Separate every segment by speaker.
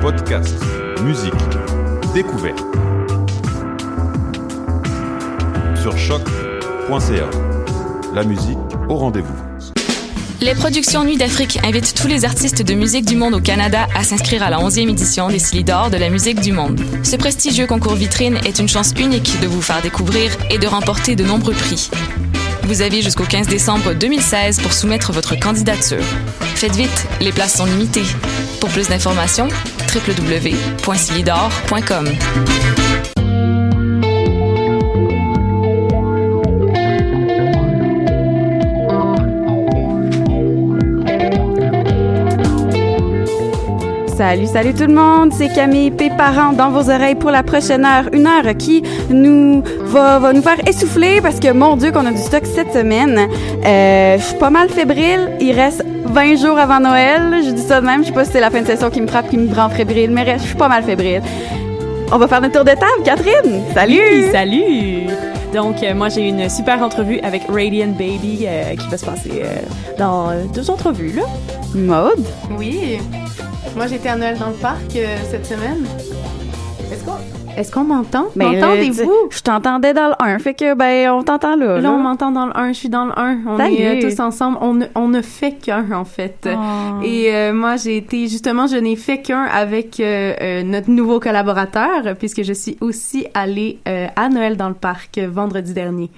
Speaker 1: Podcast, musique, découverte. Sur choc.ca. La musique au rendez-vous.
Speaker 2: Les productions Nuit d'Afrique invitent tous les artistes de musique du monde au Canada à s'inscrire à la 11e édition des Silidor de la musique du monde. Ce prestigieux concours vitrine est une chance unique de vous faire découvrir et de remporter de nombreux prix. Vous avez jusqu'au 15 décembre 2016 pour soumettre votre candidature. Faites vite, les places sont limitées. Pour plus d'informations, www.silidor.com.
Speaker 3: Salut, salut tout le monde, c'est Camille Péparent dans vos oreilles pour la prochaine heure, une heure qui nous va, va nous faire essouffler parce que mon Dieu qu'on a du stock cette semaine. Euh, je suis pas mal fébrile, il reste 20 jours avant Noël, je dis ça de même, je sais pas si c'est la fin de session qui me frappe, qui me rend fébrile, mais je suis pas mal fébrile. On va faire notre tour de table, Catherine. Salut.
Speaker 4: Oui, salut. Donc, euh, moi, j'ai une super entrevue avec Radiant Baby euh, qui va se passer euh, dans euh, deux entrevues, là.
Speaker 3: Maude.
Speaker 5: Oui. Moi, j'étais à Noël dans le parc euh, cette semaine. Est-ce qu'on m'entend?
Speaker 3: Ben,
Speaker 5: M'entendez-vous?
Speaker 3: euh, Je t'entendais dans le 1, fait que, ben, on t'entend là.
Speaker 5: Là, on m'entend dans le 1, je suis dans le 1. On
Speaker 3: Salut.
Speaker 5: est euh, tous ensemble. On ne, on ne fait qu'un, en fait.
Speaker 3: Oh.
Speaker 5: Et euh, moi, j'ai été, justement, je n'ai fait qu'un avec euh, euh, notre nouveau collaborateur, puisque je suis aussi allée euh, à Noël dans le parc euh, vendredi dernier.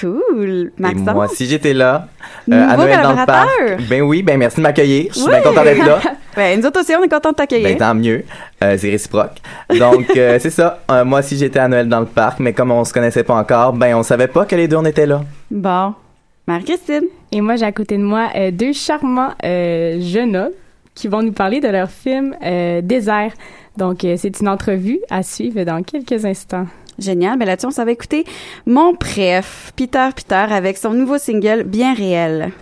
Speaker 3: Cool.
Speaker 6: Et
Speaker 3: Maxence?
Speaker 6: moi aussi, j'étais là. euh, à Noël dans le parc. Ben oui, ben merci de m'accueillir. Je suis
Speaker 3: Oui.
Speaker 6: bien content d'être là.
Speaker 3: ben, nous autres aussi, on est contents de t'accueillir.
Speaker 6: Ben tant mieux. Euh, c'est réciproque. Donc, euh, c'est ça. Euh, moi aussi, j'étais à Noël dans le parc, mais comme on se connaissait pas encore, ben on savait pas que les deux, on était là.
Speaker 3: Bon. Marie-Christine?
Speaker 4: Et moi, j'ai à côté de moi euh, deux charmants euh, jeunes hommes qui vont nous parler de leur film euh, Désert. Donc, euh, c'est une entrevue à suivre dans quelques instants.
Speaker 3: Génial. Ben là-dessus, on s'en va écouter mon préf, Peter Peter, avec son nouveau single Bien réel.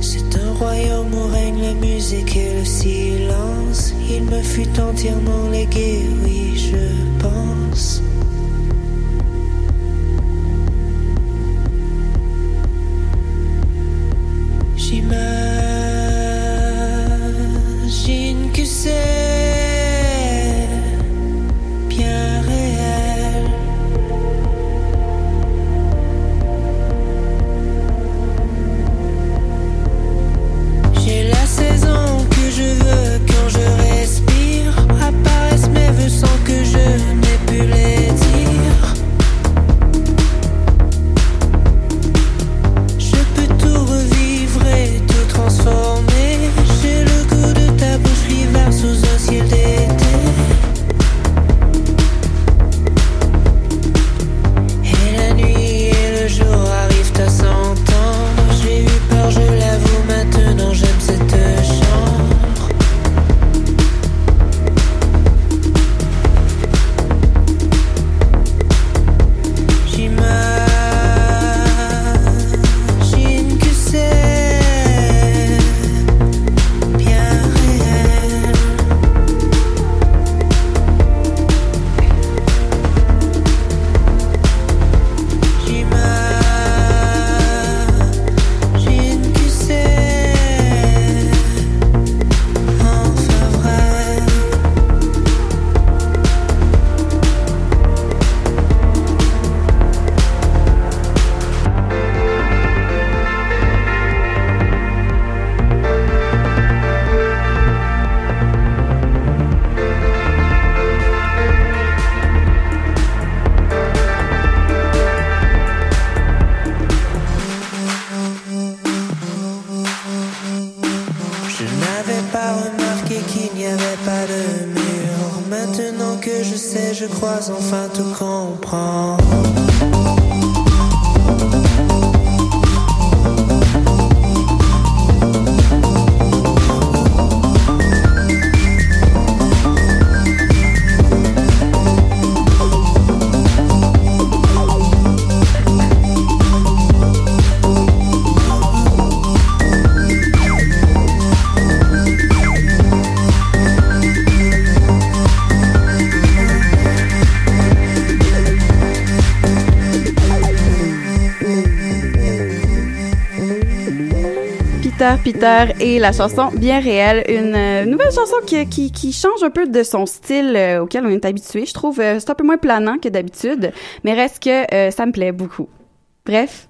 Speaker 7: C'est un royaume où règne la musique et le silence. Il me fut entièrement légué,
Speaker 3: Peter et la chanson Bien réelle, une euh, nouvelle chanson qui, qui, change un peu de son style euh, auquel on est habitué. Je trouve euh, c'est un peu moins planant que d'habitude, mais reste que euh, ça me plaît beaucoup. Bref,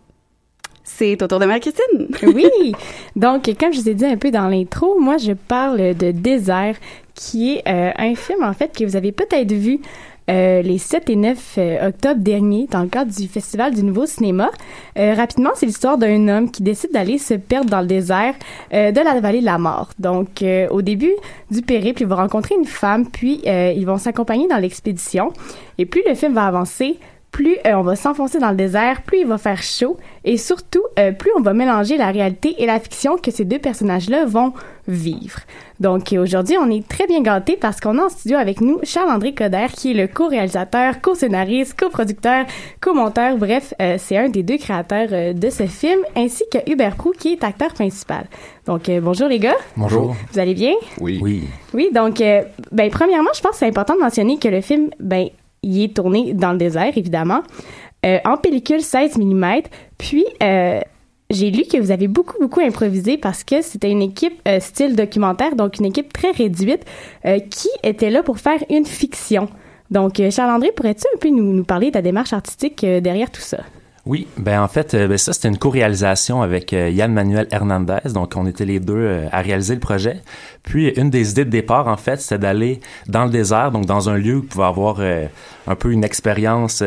Speaker 3: c'est au tour de Marie-Christine.
Speaker 4: oui. Donc, comme je vous ai dit un peu dans l'intro, moi, je parle de Désert, qui est un film, en fait, que vous avez peut-être vu euh, les 7 et 9 euh, octobre dernier dans le cadre du Festival du Nouveau Cinéma. Euh, rapidement, c'est l'histoire d'un homme qui décide d'aller se perdre dans le désert euh, de la vallée de la mort. Donc, euh, au début du périple, il va rencontrer une femme, puis euh, ils vont s'accompagner dans l'expédition. Et plus le film va avancer, plus euh, on va s'enfoncer dans le désert, plus il va faire chaud et surtout euh, plus on va mélanger la réalité et la fiction que ces deux personnages-là vont vivre. Donc aujourd'hui, on est très bien gâtés parce qu'on a en studio avec nous Charles-André Coder qui est le co-réalisateur, co-scénariste, co-producteur, co-monteur, bref, euh, c'est un des deux créateurs euh, de ce film ainsi que Hubert Prou qui est acteur principal. Donc euh, bonjour les gars.
Speaker 8: Bonjour.
Speaker 4: Vous allez bien?
Speaker 8: Oui. Oui.
Speaker 4: Oui, donc, euh, ben, premièrement, je pense que c'est important de mentionner que le film, ben, il est tourné dans le désert, évidemment, euh, en pellicule 16 mm. Puis, euh, j'ai lu que vous avez beaucoup, beaucoup improvisé parce que c'était une équipe euh, style documentaire, donc une équipe très réduite, qui était là pour faire une fiction. Donc, Charles-André, pourrais-tu un peu nous, parler de ta démarche artistique derrière tout ça?
Speaker 8: Oui, ben en fait, euh, ben ça c'était une co-réalisation avec euh, Yann Manuel Hernandez, donc on était les deux euh, à réaliser le projet. Puis une des idées de départ en fait, c'était d'aller dans le désert, donc dans un lieu où vous pouvez avoir un peu une expérience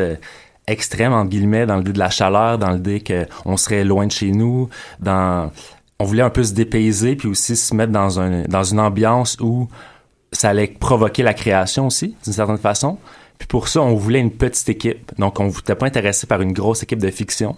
Speaker 8: extrême entre guillemets, dans le lieu de la chaleur, dans le dé qu'on serait loin de chez nous, dans on voulait un peu se dépayser puis aussi se mettre dans un dans une ambiance où ça allait provoquer la création aussi d'une certaine façon. Puis pour ça, on voulait une petite équipe. Donc, on n'était pas intéressé par une grosse équipe de fiction.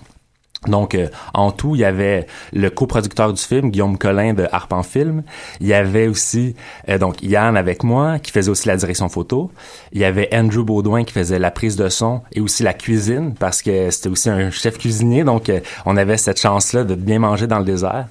Speaker 8: Donc, euh, en tout, il y avait le coproducteur du film, Guillaume Collin de Harpan Film. Il y avait aussi, euh, donc, Yann avec moi, qui faisait aussi la direction photo. Il y avait Andrew Baudouin qui faisait la prise de son et aussi la cuisine, parce que c'était aussi un chef cuisinier. Donc, euh, on avait cette chance-là de bien manger dans le désert.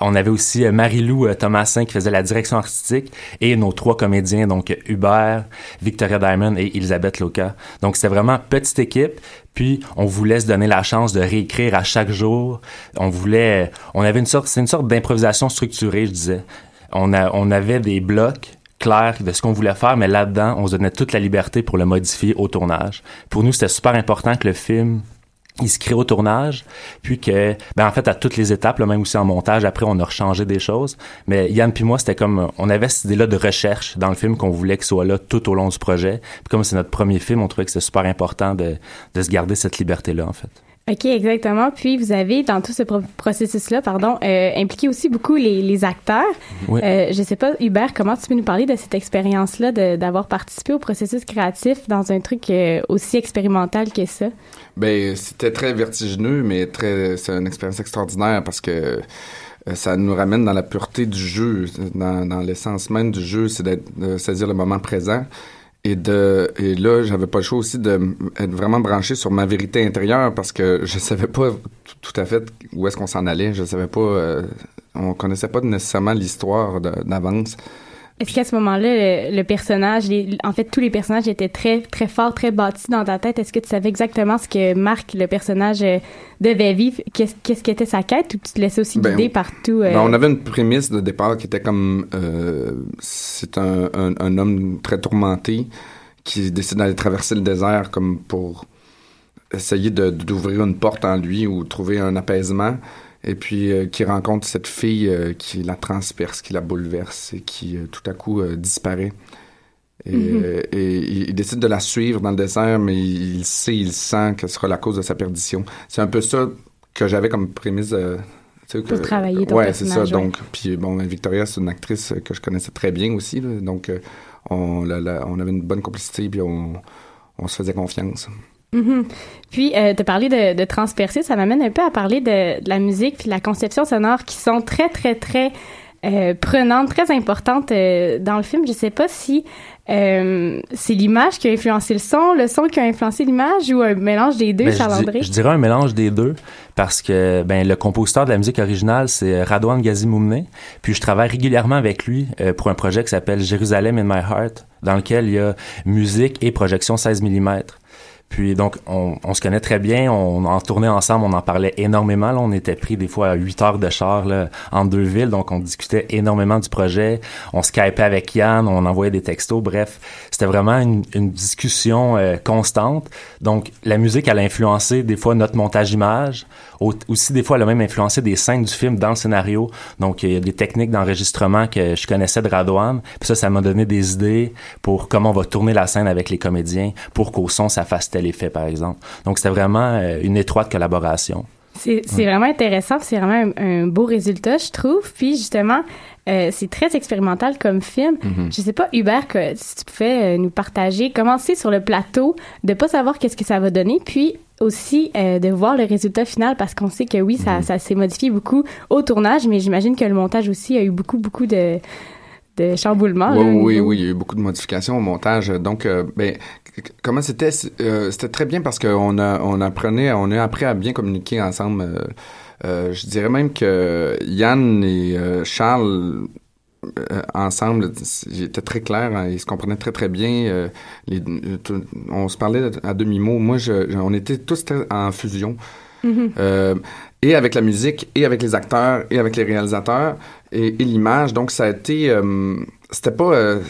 Speaker 8: On avait aussi euh, Marie-Lou euh, Thomasin qui faisait la direction artistique et nos trois comédiens, donc Hubert, Victoria Diamond et Elisabeth Loca. Donc c'était vraiment petite équipe. Puis on voulait se donner la chance de réécrire à chaque jour. On voulait, on avait une sorte, c'est une sorte d'improvisation structurée, je disais. On a, on avait des blocs clairs de ce qu'on voulait faire, mais là-dedans, on se donnait toute la liberté pour le modifier au tournage. Pour nous, c'était super important que le film crée au tournage, puis que, ben en fait, à toutes les étapes, là, même aussi en montage, après, on a rechangé des choses. Mais Yann puis moi, c'était comme, on avait cette idée-là de recherche dans le film qu'on voulait qu'il soit là tout au long du projet. Puis comme c'est notre premier film, on trouvait que c'était super important de, de se garder cette liberté-là, en fait.
Speaker 4: OK, exactement. Puis vous avez, dans tout ce pro- processus-là, pardon, euh, impliqué aussi beaucoup les, les acteurs.
Speaker 9: Oui.
Speaker 4: Euh, je sais pas, Hubert, comment tu peux nous parler de cette expérience-là, d'avoir participé au processus créatif dans un truc euh, aussi expérimental que ça?
Speaker 9: Ben, c'était très vertigineux, mais très, c'est une expérience extraordinaire parce que ça nous ramène dans la pureté du jeu, dans, dans l'essence même du jeu, c'est d'être, de saisir le moment présent. Et de, et là, j'avais pas le choix aussi de être vraiment branché sur ma vérité intérieure parce que je savais pas tout, à fait où est-ce qu'on s'en allait. Je savais pas, euh, on connaissait pas nécessairement l'histoire d'avance.
Speaker 4: Est-ce qu'à ce moment-là, le, le personnage, les- en fait, tous les personnages étaient très, très forts, très bâtis dans ta tête? Est-ce que tu savais exactement ce que Marc, le personnage, euh, devait vivre? Qu'est-ce qu'était sa quête? Ou tu te laissais aussi
Speaker 9: Ben,
Speaker 4: guider partout? euh,
Speaker 9: Ben, on avait une prémisse de départ qui était comme euh, c'est un, un, un homme très tourmenté qui décide d'aller traverser le désert comme pour essayer d'ouvrir une porte en lui ou trouver un apaisement et puis euh, qui rencontre cette fille euh, qui la transperce, qui la bouleverse et qui euh, tout à coup disparaît. Et,
Speaker 10: Mhm.
Speaker 9: et il, il décide de la suivre dans le désert, mais il, il sait, il sent que ce sera la cause de sa perdition. C'est un peu ça que j'avais comme prémisse. sais,
Speaker 4: Pour
Speaker 9: que-
Speaker 4: travailler ton
Speaker 9: ouais, c'est ça.
Speaker 4: ouais.
Speaker 9: Donc, puis bon, Victoria, c'est une actrice que je connaissais très bien aussi. là. donc, on, la- la- on avait une bonne complicité, puis on, on se faisait confiance.
Speaker 4: Mhm. Puis, euh, de parler de, de transpercer, ça m'amène un peu à parler de, de la musique puis de la conception sonore qui sont très, très, très euh, prenantes, très importantes euh, dans le film. Je sais pas si euh, c'est l'image qui a influencé le son, le son qui a influencé l'image ou un mélange des deux,
Speaker 8: Ben, je,
Speaker 4: Charles
Speaker 8: dis-
Speaker 4: André.
Speaker 8: je dirais un mélange des deux parce que ben le compositeur de la musique originale c'est Radwan Gazimoumne puis je travaille régulièrement avec lui euh, pour un projet qui s'appelle Jérusalem in my heart dans lequel il y a musique et projection 16 mm. Puis donc, on, on se connaît très bien, on en tournait ensemble, on en parlait énormément. Là, on était pris des fois à 8 heures de char là, en deux villes, donc on discutait énormément du projet. On skypait avec Yann, on envoyait des textos, bref. C'était vraiment une, une discussion euh, constante. Donc, la musique, elle a influencé des fois notre montage image. Au- Aussi, des fois, elle a même influencé des scènes du film dans le scénario. Donc, il y a des techniques d'enregistrement que je connaissais de Radouane. Puis ça, ça m'a donné des idées pour comment on va tourner la scène avec les comédiens pour qu'au son, ça fasse effet, par exemple. Donc, c'était vraiment euh, une étroite collaboration.
Speaker 4: C'est c'est vraiment intéressant, c'est vraiment un, un beau résultat, je trouve. Puis justement, euh, c'est très expérimental comme film.
Speaker 10: Mhm.
Speaker 4: Je sais pas, Hubert, que, si tu pouvais euh, nous partager, commencer sur le plateau, de pas savoir qu'est-ce que ça va donner, puis aussi euh, de voir le résultat final, parce qu'on sait que oui, ça, ça s'est modifié beaucoup au tournage, mais j'imagine que le montage aussi a eu beaucoup, beaucoup de, de chamboulements.
Speaker 9: Oui,
Speaker 4: là,
Speaker 9: oui,
Speaker 4: niveau-
Speaker 9: oui, il y a eu beaucoup de modifications au montage. Donc, euh, ben, comment c'était euh, C'était très bien parce qu'on a, on apprenait, on a appris à bien communiquer ensemble. Euh, je dirais même que Yann et Charles euh, ensemble, c'était très clair, hein, ils se comprenaient très très bien. euh, les- tout- on se parlait à demi mot. Moi, je, je- on était tous en fusion. Euh, et avec la musique, et avec les acteurs, et avec les réalisateurs, et, l'image. Donc, ça a été... euh, c'était pas... euh,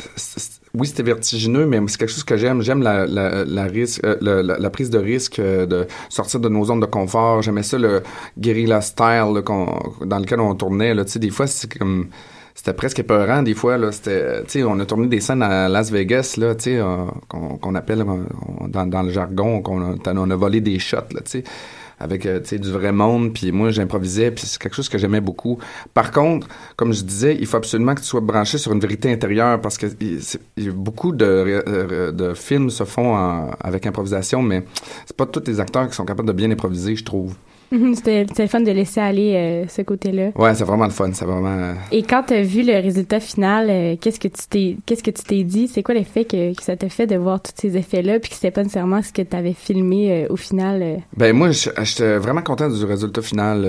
Speaker 9: oui, c'était vertigineux, mais c'est quelque chose que j'aime. J'aime la, risque, la, prise de risque, de sortir de nos zones de confort. J'aimais ça, le guerrilla style dans lequel on tournait. Des fois, c'est comme... C'était presque épeurant, des fois. Là. C'était, on a tourné des scènes à Las Vegas, là, qu'on, appelle, dans, le jargon, qu'on on a volé des shots, là, tu avec euh, du vrai monde, puis moi j'improvisais, puis c'est quelque chose que j'aimais beaucoup. Par contre, comme je disais, il faut absolument que tu sois branché sur une vérité intérieure, parce que beaucoup de, euh, de films se font avec improvisation, mais c'est pas tous les acteurs qui sont capables de bien improviser, je trouve.
Speaker 4: C'était le fun de laisser aller euh, ce côté-là.
Speaker 9: Ouais, c'est vraiment le fun, c'est vraiment... euh,
Speaker 4: Et quand tu as vu le résultat final, euh, qu'est-ce que tu t'es qu'est-ce que tu t'es dit? C'est quoi l'effet que, que ça t'a fait de voir tous ces effets-là puis que c'était pas nécessairement ce que tu avais filmé au final?
Speaker 9: Ben moi, j'étais vraiment content du résultat final.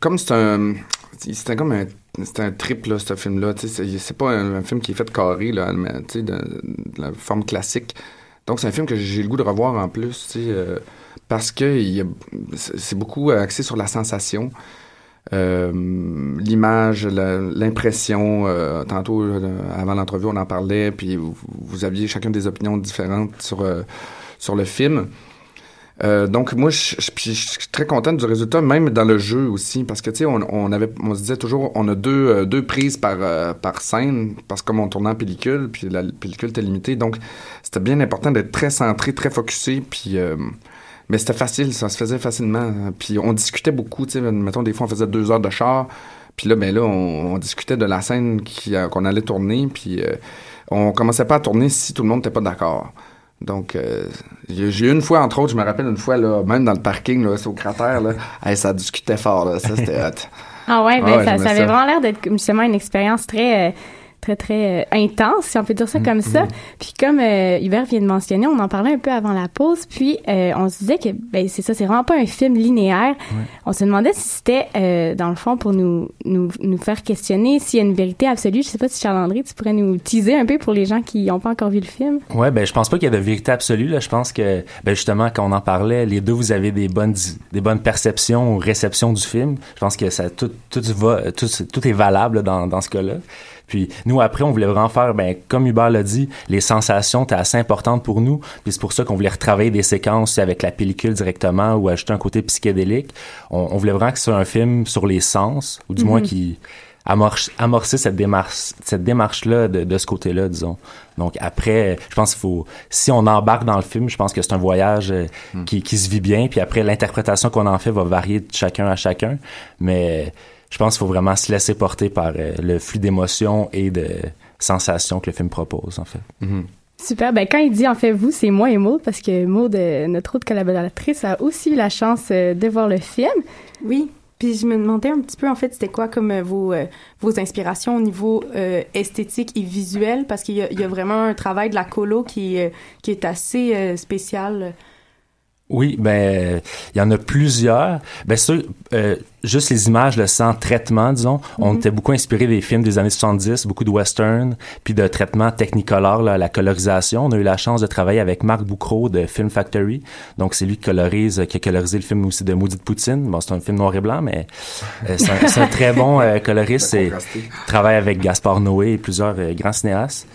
Speaker 9: comme c'est un, c'était comme un, c'était un trip là, ce film-là. C'est c'est pas un, un film qui est fait carré là, mais de, de la forme classique. Donc c'est un film que j'ai le goût de revoir en plus, sais, parce que c'est beaucoup axé sur la sensation. Euh, l'image, l'impression, euh, tantôt euh, avant l'entrevue on en parlait, puis vous, aviez chacun des opinions différentes sur, sur le film. Donc moi, je, suis très content du résultat, même dans le jeu aussi, parce que tu sais, on, avait, on se disait toujours, on a deux, deux prises par par scène, parce que comme on tournait en pellicule, puis la pellicule était limitée, donc c'était bien important d'être très centré, très focusé, puis mais c'était facile, ça se faisait facilement. Puis on discutait beaucoup, tu sais, mettons des fois on faisait deux heures de char, puis là, ben là, on, on discutait de la scène euh, qu'on allait tourner, puis euh, on commençait pas à tourner si tout le monde n'était pas d'accord. Donc, euh, j'ai eu une fois, entre autres, je me rappelle une fois, là, même dans le parking, là, au cratère, là, hey, ça discutait fort, là, ça c'était hot.
Speaker 4: Ah ouais, ben
Speaker 9: Ah ouais,
Speaker 4: ça, avait
Speaker 9: ça.
Speaker 4: vraiment l'air d'être justement une expérience très euh, très très euh, intense, si on peut dire ça comme ça. Puis comme euh, Hubert vient de mentionner, on en parlait un peu avant la pause, puis euh, on se disait que ben c'est ça, c'est vraiment pas un film linéaire. On se demandait si c'était dans le fond pour nous nous nous faire questionner s'il y a une vérité absolue. Je sais pas si Charles André, tu pourrais nous teaser un peu pour les gens qui n'ont pas encore vu le film.
Speaker 8: Ouais, ben je pense pas qu'il y a de vérité absolue là. Je pense que ben justement quand on en parlait, les deux vous avez des bonnes des bonnes perceptions ou réceptions du film. Je pense que ça tout tout va tout tout est valable là, dans dans ce cas-là. Puis nous après on voulait vraiment faire ben comme Hubert l'a dit, les sensations étaient assez importantes pour nous. Puis c'est pour ça qu'on voulait retravailler des séquences avec la pellicule directement ou ajouter un côté psychédélique. On, on voulait vraiment que ce soit un film sur les sens ou du moins
Speaker 4: Mhm.
Speaker 8: qui amorce, amorcer cette démarche cette démarche là de, de ce côté-là disons. Donc après je pense qu'il faut si on embarque dans le film, je pense que c'est un voyage euh, qui, qui se vit bien puis après l'interprétation qu'on en fait va varier de chacun à chacun, mais je pense qu'il faut vraiment se laisser porter par euh, le flux d'émotions et de sensations que le film propose en fait.
Speaker 4: Super. Ben, quand il dit en fait vous, c'est moi et Maud, parce que Maud, euh, notre autre collaboratrice, a aussi eu la chance euh, de voir le film.
Speaker 5: Oui. Puis je me demandais un petit peu, en fait, c'était quoi comme vos, euh, vos inspirations au niveau euh, esthétique et visuel, parce qu'il y, a- il y a vraiment un travail de la colo qui, euh, qui est assez euh, spécial.
Speaker 8: Oui, ben il y en a plusieurs. Ben sûr, euh, juste les images, le sans traitement, disons, on
Speaker 5: Mhm.
Speaker 8: était beaucoup inspiré des films des années 70, beaucoup de western, puis de traitement technicolor, là, la colorisation. On a eu la chance de travailler avec Marc Boucreau de Film Factory. Donc c'est lui qui colorise, qui a colorisé le film aussi de Maudite Poutine. Bon, c'est un film noir et blanc, mais euh, c'est un, très bon euh, coloriste. Et travaille avec Gaspard Noé et plusieurs euh, grands cinéastes.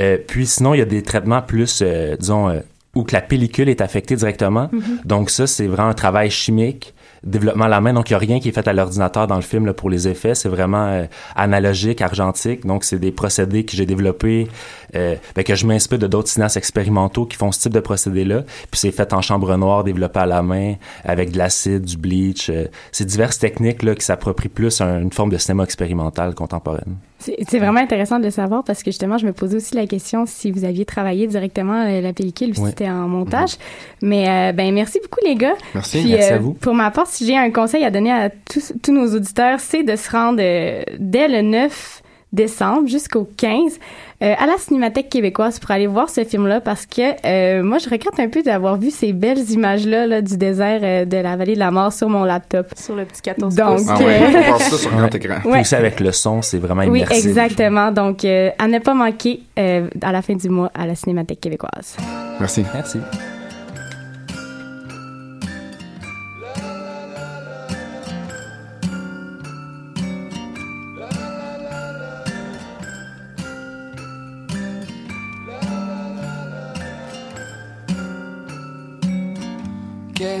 Speaker 8: Euh, puis sinon, il y a des traitements plus, euh, disons, où que la pellicule est affectée directement.
Speaker 5: Mhm.
Speaker 8: Donc ça, c'est vraiment un travail chimique, développement à la main. Donc il n'y a rien qui est fait à l'ordinateur dans le film là, pour les effets. C'est vraiment euh, analogique, argentique. Donc c'est des procédés que j'ai développés, euh, ben, que je m'inspire de d'autres cinéastes expérimentaux qui font ce type de procédés-là. Puis c'est fait en chambre noire, développé à la main, avec de l'acide, du bleach. euh, c'est diverses techniques là, qui s'approprient plus à une forme de cinéma expérimental contemporaine.
Speaker 4: C'est vraiment intéressant de le savoir parce que justement, je me posais aussi la question si vous aviez travaillé directement euh, la pellicule ou si
Speaker 8: Oui.
Speaker 4: c'était en montage. Mais euh, ben merci beaucoup les gars.
Speaker 8: Merci.
Speaker 4: Puis,
Speaker 8: Merci
Speaker 4: euh,
Speaker 8: à vous.
Speaker 4: Pour ma part, si j'ai un conseil à donner à tous, tous nos auditeurs, c'est de se rendre euh, dès le 9 décembre jusqu'au 15 euh, à la Cinémathèque québécoise pour aller voir ce film-là parce que euh, moi, je regrette un peu d'avoir vu ces belles images-là là, du désert euh, de la vallée de la mort sur mon laptop.
Speaker 5: Sur le petit 14
Speaker 4: Donc.
Speaker 9: Ah ouais,
Speaker 4: euh,
Speaker 9: on passe ça sur grand écran.
Speaker 8: Puis
Speaker 4: Ouais.
Speaker 8: aussi avec le son, c'est vraiment
Speaker 4: Oui,
Speaker 8: immersif.
Speaker 4: exactement. Donc, euh, à ne pas manquer euh, à la fin du mois à la Cinémathèque québécoise.
Speaker 9: Merci.
Speaker 8: Merci.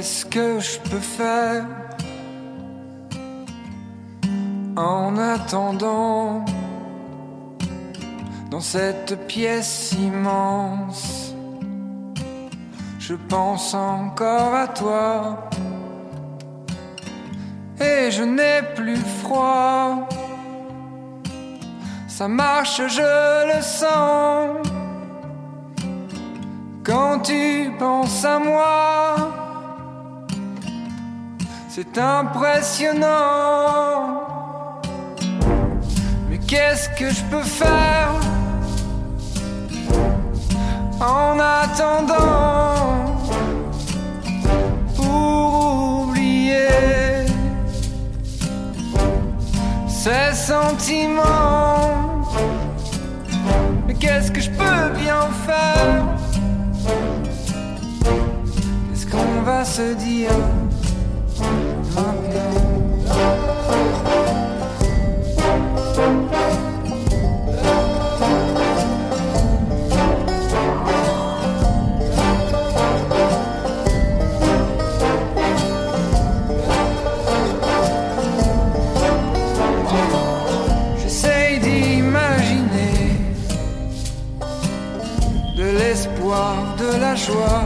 Speaker 10: Qu'est-ce que je peux faire en attendant dans cette pièce immense? Je pense encore à toi et je n'ai plus froid. Ça marche, je le sens. Quand tu penses à moi, c'est impressionnant. Mais qu'est-ce que je peux faire en attendant pour oublier ces sentiments? Mais qu'est-ce que je peux bien faire? Qu'est-ce qu'on va se dire? Joie.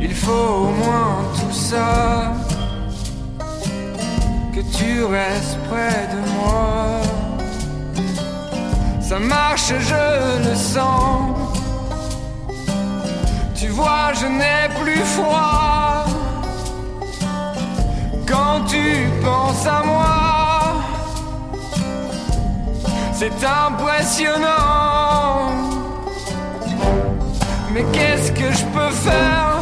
Speaker 10: Il faut au moins tout ça, que tu restes près de moi. Ça marche, je le sens. Tu vois, je n'ai plus froid. Quand tu penses à moi, c'est impressionnant. Mais qu'est-ce que je peux faire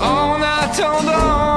Speaker 10: en attendant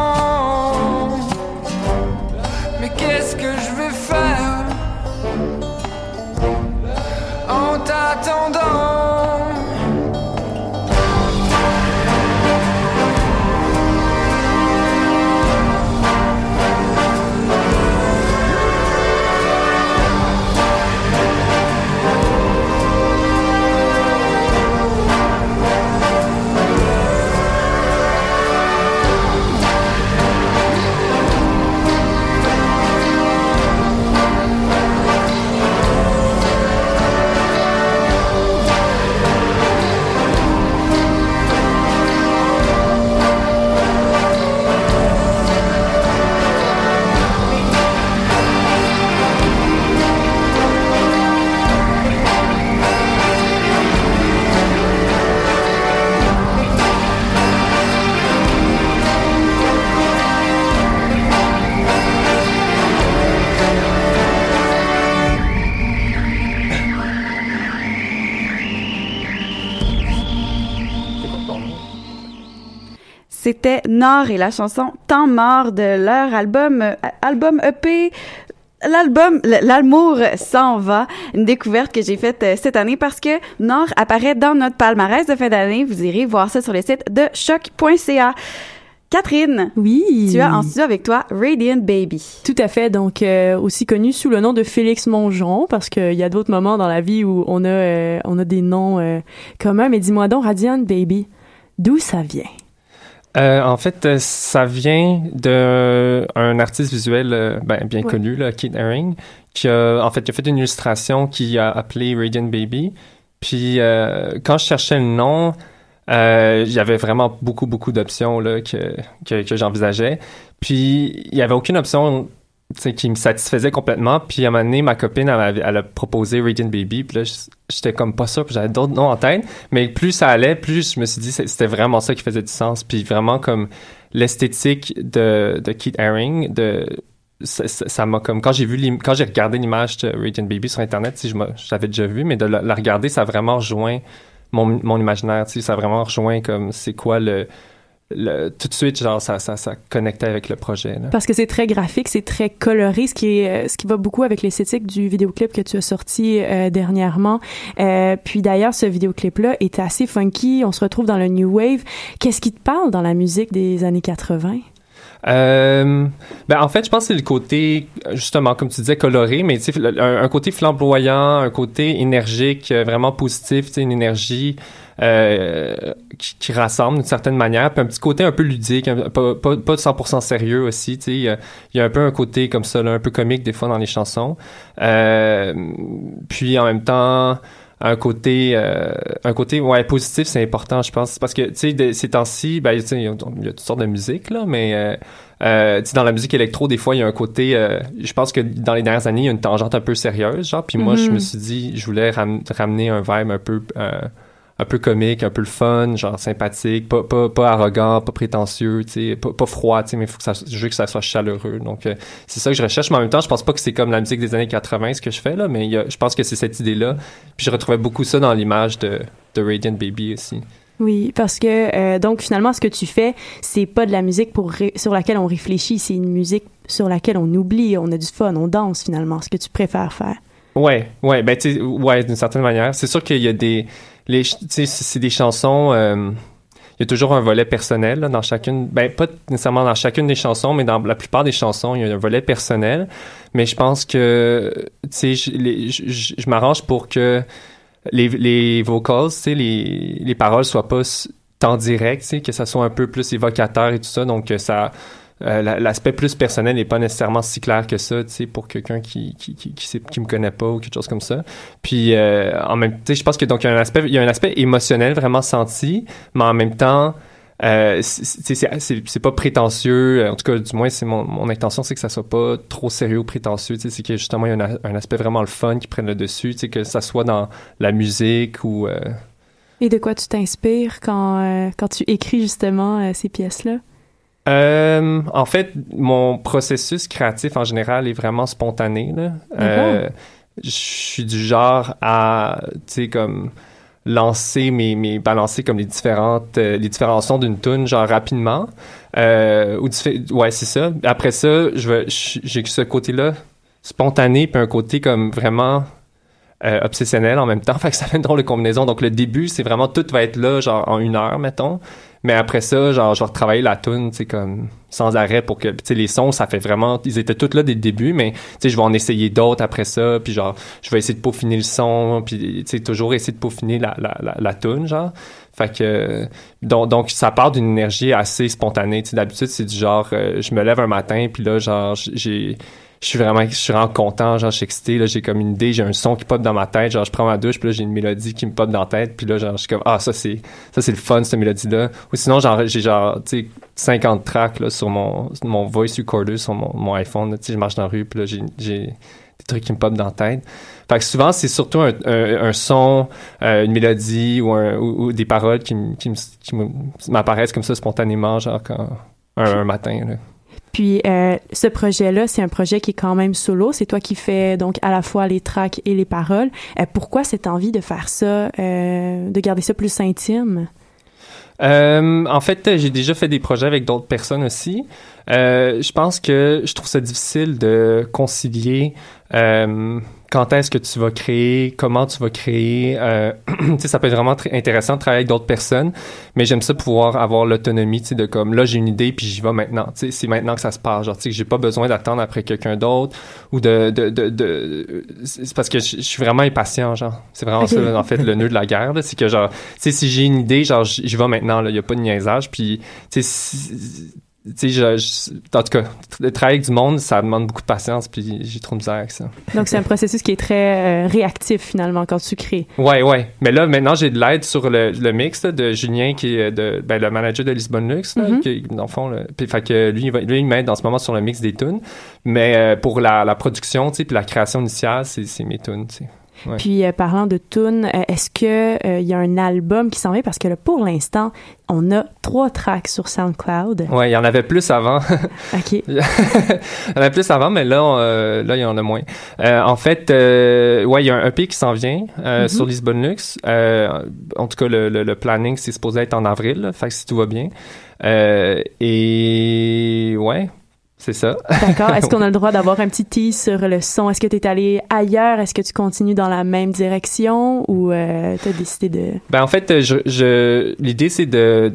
Speaker 3: Nord et la chanson Temps mort de leur album, euh, album EP L'album L'amour s'en va, une découverte que j'ai faite euh, cette année parce que Nord apparaît dans notre palmarès de fin d'année. Vous irez voir ça sur le site de choc.ca. Catherine,
Speaker 11: oui,
Speaker 3: tu as en studio avec toi Radiant Baby.
Speaker 11: Tout à fait, donc euh, aussi connu sous le nom de Félix Mongeon, parce qu'il y a d'autres moments dans la vie où on a euh, on a des noms communs. Mais dis-moi donc, Radiant Baby, d'où ça vient?
Speaker 12: Euh, en fait, euh, ça vient d'un artiste visuel euh, ben, bien connu, là, Keith Haring, qui a, en fait, a fait une illustration qui a appelé Radiant Baby. Puis, quand je cherchais le nom, il y avait vraiment beaucoup, beaucoup d'options là, que, que, que j'envisageais. Puis, il n'y avait aucune option qui me satisfaisait complètement. Puis à un moment donné, ma copine, elle, a proposé Radiant Baby. Puis là, j'étais comme pas sûr, puis j'avais d'autres noms en tête. Mais plus ça allait, plus je me suis dit c'était vraiment ça qui faisait du sens. Puis vraiment comme l'esthétique de, de Keith Haring, de ça m'a comme quand j'ai vu quand j'ai regardé l'image de Radiant Baby sur internet, si je l'avais déjà vu, mais de la, regarder, ça a vraiment rejoint mon, mon imaginaire, ça a vraiment rejoint comme c'est quoi le tout de suite, genre, ça, ça, ça connectait avec le projet.
Speaker 11: Parce que c'est très graphique, c'est très coloré, ce qui, est, euh, ce qui va beaucoup avec l'esthétique du vidéoclip que tu as sorti euh, dernièrement. Euh, puis d'ailleurs, ce vidéoclip-là est assez funky. On se retrouve dans le New Wave. Qu'est-ce qui te parle dans la musique des années 80?
Speaker 12: Euh, ben en fait, je pense que c'est le côté, justement, comme tu disais, coloré, mais un, un côté flamboyant, un côté énergique, vraiment positif, une énergie euh, qui, qui, rassemble d'une certaine manière, puis un petit côté un peu ludique, pas, pas, pas 100% sérieux aussi, tu sais, il y, a un peu un côté comme ça, là, un peu comique des fois dans les chansons. Euh, puis en même temps, un côté euh, un côté ouais positif c'est important je pense parce que tu sais ces temps-ci ben il y, a toutes sortes de musique là mais euh, euh dans la musique électro des fois il y a un côté euh, je pense que dans les dernières années il y a une tangente un peu sérieuse genre puis moi je me
Speaker 11: Mm-hmm.
Speaker 12: suis dit je voulais ramener un vibe un peu un peu comique, un peu le fun, genre sympathique, pas, pas, pas arrogant, pas prétentieux, pas, pas froid, tu sais, mais il faut que ça, je veux que ça soit chaleureux. Donc, euh, c'est ça que je recherche, mais en même temps, je pense pas que c'est comme la musique des années 80 ce que je fais, là, mais y a, je pense que c'est cette idée-là. Puis je retrouvais beaucoup ça dans l'image de, de Radiant Baby aussi.
Speaker 11: Oui, parce que euh, donc finalement, ce que tu fais, c'est pas de la musique pour sur laquelle on réfléchit, c'est une musique sur laquelle on oublie, on a du fun, on danse finalement. Ce que tu préfères faire.
Speaker 12: Ouais, ouais, ben tu ouais, d'une certaine manière. C'est sûr qu'il y a des c'est des chansons euh, il y a toujours un volet personnel dans chacune ben pas nécessairement dans chacune des chansons mais dans la plupart des chansons il y a un volet personnel. Mais je pense que tu sais je, m'arrange pour que les, les vocals tu sais les, les paroles soient pas tant directes que ça soit un peu plus évocateur et tout ça. Donc que ça euh, l'aspect plus personnel n'est pas nécessairement si clair que ça, tu sais, pour quelqu'un qui qui qui qui, me connaît pas ou quelque chose comme ça. Puis euh, en même, sais, je pense que donc il y a un aspect il y a un aspect émotionnel vraiment senti, mais en même temps euh, c'est pas prétentieux, en tout cas, du moins, c'est mon, mon intention, c'est que ça soit pas trop sérieux ou prétentieux, c'est que justement, il y a un, un, aspect vraiment le fun qui prenne le dessus, que ça soit dans la musique ou... Euh...
Speaker 11: Et de quoi tu t'inspires quand, quand tu écris justement ces pièces-là?
Speaker 12: Euh, en fait, mon processus créatif en général est vraiment spontané. Là. Euh, je suis du genre à, tu sais, comme lancer mes, mes balancer comme les différentes euh, les différents sons d'une tune genre rapidement. Ou ouais c'est ça. Après ça je j'ai ce côté là spontané puis un côté comme vraiment obsessionnel en même temps. Fait que ça fait une drôle de combinaison. Donc le début c'est vraiment tout va être là genre en une heure mettons mais après ça, genre, je vais retravailler la tune, tu comme, sans arrêt pour que, tu sais, les sons, ça fait vraiment, ils étaient tous là dès le début, mais, tu sais, je vais en essayer d'autres après ça, puis genre, je vais essayer de peaufiner le son, puis, tu sais, toujours essayer de peaufiner la, la, la, la tune, genre. Fait que, donc, donc ça part d'une énergie assez spontanée, tu sais, d'habitude, c'est du genre, euh, je me lève un matin, puis là, genre, j'ai, je suis vraiment je suis vraiment content genre je suis excité là j'ai comme une idée j'ai un son qui pop dans ma tête genre je prends ma douche puis là j'ai une mélodie qui me pop dans la tête puis là genre je suis comme ah ça c'est ça c'est le fun cette mélodie là ou sinon genre j'ai genre tu sais 50 tracks là sur mon mon voice recorder sur mon, iPhone tu sais je marche dans la rue puis là j'ai j'ai des trucs qui me pop dans la tête fait que souvent c'est surtout un, un, son euh, une mélodie ou, un, ou, des paroles qui qui m'apparaissent comme ça spontanément genre quand un, un matin là.
Speaker 11: Puis euh, ce projet-là, c'est un projet qui est quand même solo. C'est toi qui fais donc à la fois les tracks et les paroles. Euh, pourquoi cette envie de faire ça, euh, de garder ça plus intime?
Speaker 12: En fait, j'ai déjà fait des projets avec d'autres personnes aussi. Je pense que je trouve ça difficile de concilier euh, quand est-ce que tu vas créer, comment tu vas créer? Euh, tu sais, ça peut être vraiment très intéressant de travailler avec d'autres personnes, mais j'aime ça pouvoir avoir l'autonomie, tu sais, de comme là j'ai une idée puis j'y vais maintenant. Tu sais, c'est maintenant que ça se passe. Genre, tu sais, j'ai pas besoin d'attendre après quelqu'un d'autre ou de, de, de, de c'est parce que je suis vraiment impatient, genre. C'est vraiment ça, en fait, le nœud de la guerre, là, c'est que genre, tu sais, si j'ai une idée, genre, j'y vais maintenant. Là, il y a pas de niaisage, puis tu sais. Tu sais, je, je- en tout cas, le travail avec du monde, ça demande beaucoup de patience, puis j'ai trop de misère avec ça.
Speaker 11: Donc, c'est un processus qui est très euh, réactif, finalement, quand tu crées.
Speaker 12: Ouais, ouais. Mais là, maintenant, j'ai de l'aide sur le, le mix là, de Julien, qui est de, ben, le manager de Lisbonne Lux, là,
Speaker 11: Mhm.
Speaker 12: qui, dans le fond, là, puis, fait que lui, lui, il m'aide en ce moment sur le mix des tunes. Mais euh, pour la, la production, tu sais, puis la création initiale, c'est c'est mes tunes, tu sais. Ouais.
Speaker 11: Puis, euh, parlant de tunes, euh, est-ce que euh, y a un album qui s'en vient? Parce que là, pour l'instant, on a trois tracks sur SoundCloud.
Speaker 12: Ouais, il y en avait plus avant.
Speaker 11: OK.
Speaker 12: il y en avait plus avant, mais là, on, euh, là, il y en a moins. En fait, ouais, il y a un EP qui s'en vient
Speaker 11: Mhm.
Speaker 12: sur Lisbonne Lux. Euh, en tout cas, le, le, le planning, c'est supposé être en avril, là, fait que si tout va bien. Et ouais, c'est ça.
Speaker 11: D'accord. Est-ce qu'on a le droit d'avoir un petit tease sur le son? Est-ce que tu es allé ailleurs? Est-ce que tu continues dans la même direction? Ou euh, tu as décidé de...
Speaker 12: Ben en fait, je, je l'idée c'est de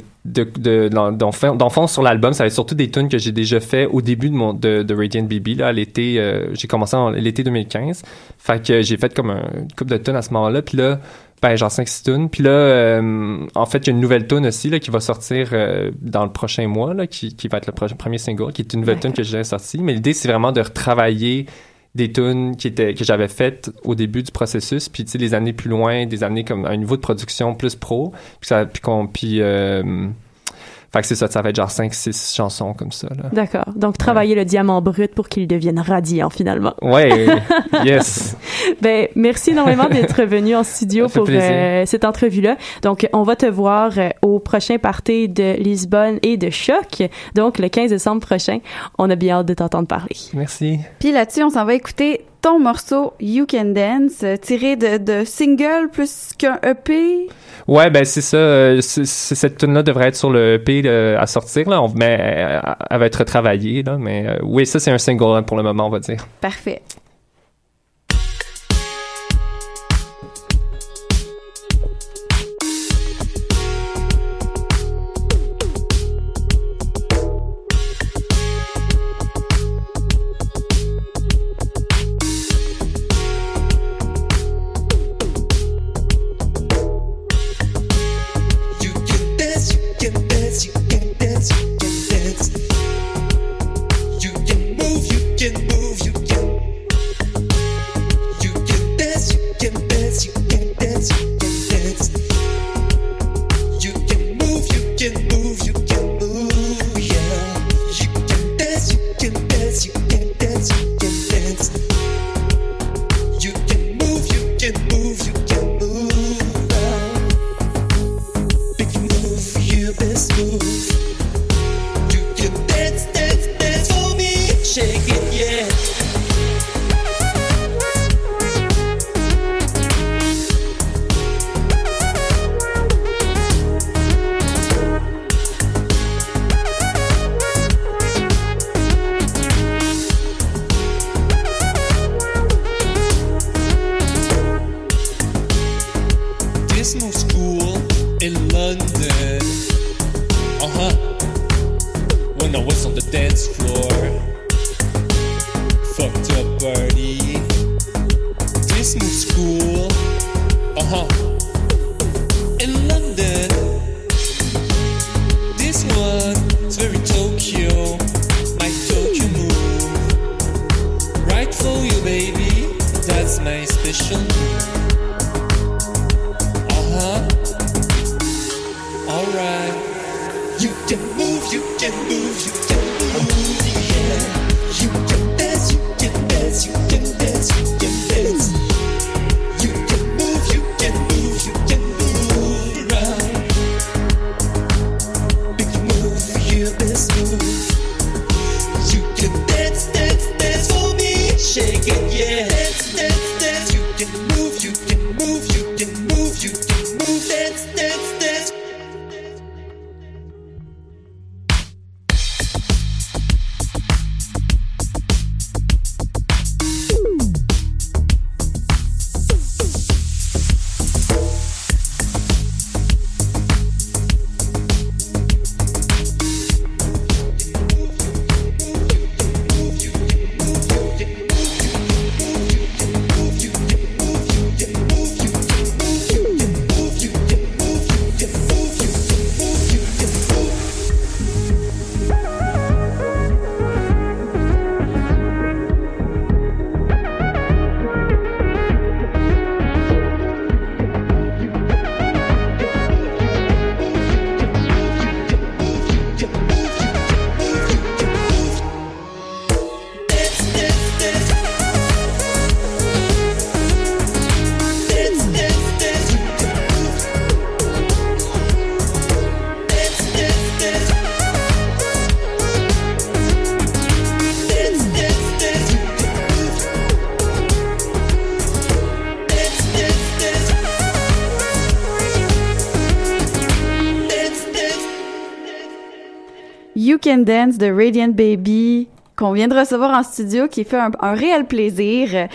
Speaker 12: sur l'album, ça va être surtout des tunes que j'ai déjà fait au début de mon de, de Radiant BB là, à l'été euh, j'ai commencé en l'été 2015. Fait que j'ai fait comme un, une couple de tunes à ce moment-là, puis là ben genre 5 6 tunes, puis là euh, en fait, il y a une nouvelle tune aussi là qui va sortir euh, dans le prochain mois là qui, qui va être le prochain premier single qui est une nouvelle tune que j'ai sortie, mais l'idée c'est vraiment de retravailler des tunes qui étaient que j'avais faites au début du processus. Puis tu sais les années plus loin des années comme à un niveau de production plus pro. Puis ça puis euh, fait que c'est ça ça va être genre 5 6 chansons comme ça
Speaker 11: D'accord. Donc, travailler le diamant brut pour qu'il devienne radiant, finalement.
Speaker 12: ouais yes
Speaker 11: Ben, merci énormément d'être venu en studio pour euh, cette entrevue-là. Donc, on va te voir euh, au prochain party de Lisbonne et de Choc, donc le 15 décembre prochain. On a bien hâte de t'entendre parler.
Speaker 12: merci
Speaker 13: Puis là-dessus, on s'en va écouter ton morceau You Can Dance, euh, tiré de, de single plus qu'un EP.
Speaker 12: ouais ben c'est ça euh, cette tune là devrait être sur le EP euh, à sortir là on mais elle va être retravaillée là mais euh, oui ça c'est un single hein, pour le moment on va dire
Speaker 13: Parfait.
Speaker 14: Can Dance
Speaker 3: de Radiant Baby qu'on vient de recevoir en studio, qui fait un, un réel plaisir.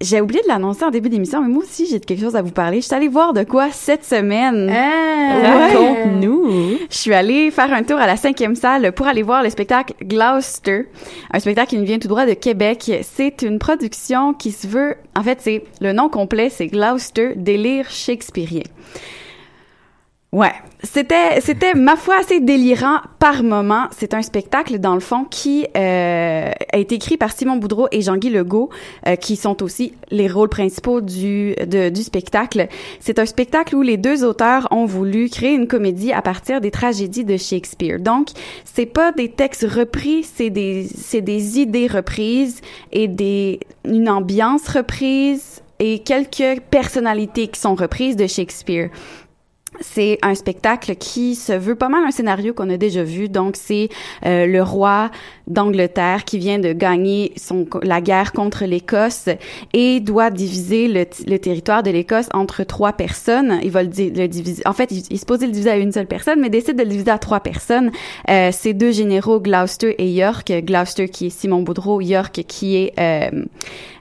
Speaker 3: J'ai oublié de l'annoncer en début d'émission, mais moi aussi, j'ai quelque chose à vous parler. Je suis allée voir de quoi cette semaine.
Speaker 4: Raconte-nous.
Speaker 3: Je suis allée faire un tour à la cinquième salle pour aller voir le spectacle Gloucester, un spectacle qui nous vient tout droit de Québec. C'est une production qui se veut, en fait, c'est le nom complet, c'est Gloucester, délire shakespearien. Ouais, c'était c'était ma foi assez délirant par moment. C'est un spectacle dans le fond qui euh, a été écrit par Simon Boudreau et Jean-Guy Legault, euh, qui sont aussi les rôles principaux du du spectacle. C'est un spectacle où les deux auteurs ont voulu créer une comédie à partir des tragédies de Shakespeare. Donc, c'est pas des textes repris, c'est des c'est des idées reprises et des une ambiance reprise et quelques personnalités qui sont reprises de Shakespeare. C'est un spectacle qui se veut pas mal un scénario qu'on a déjà vu. Donc, c'est euh, le roi d'Angleterre qui vient de gagner son, la guerre contre l'Écosse et doit diviser le, le territoire de l'Écosse entre trois personnes. Il va le, le diviser. En fait, il, il est supposé le diviser à une seule personne, mais décide de le diviser à trois personnes. Euh, ces deux généraux, Gloucester et York. Gloucester qui est Simon Boudreau, York qui est euh,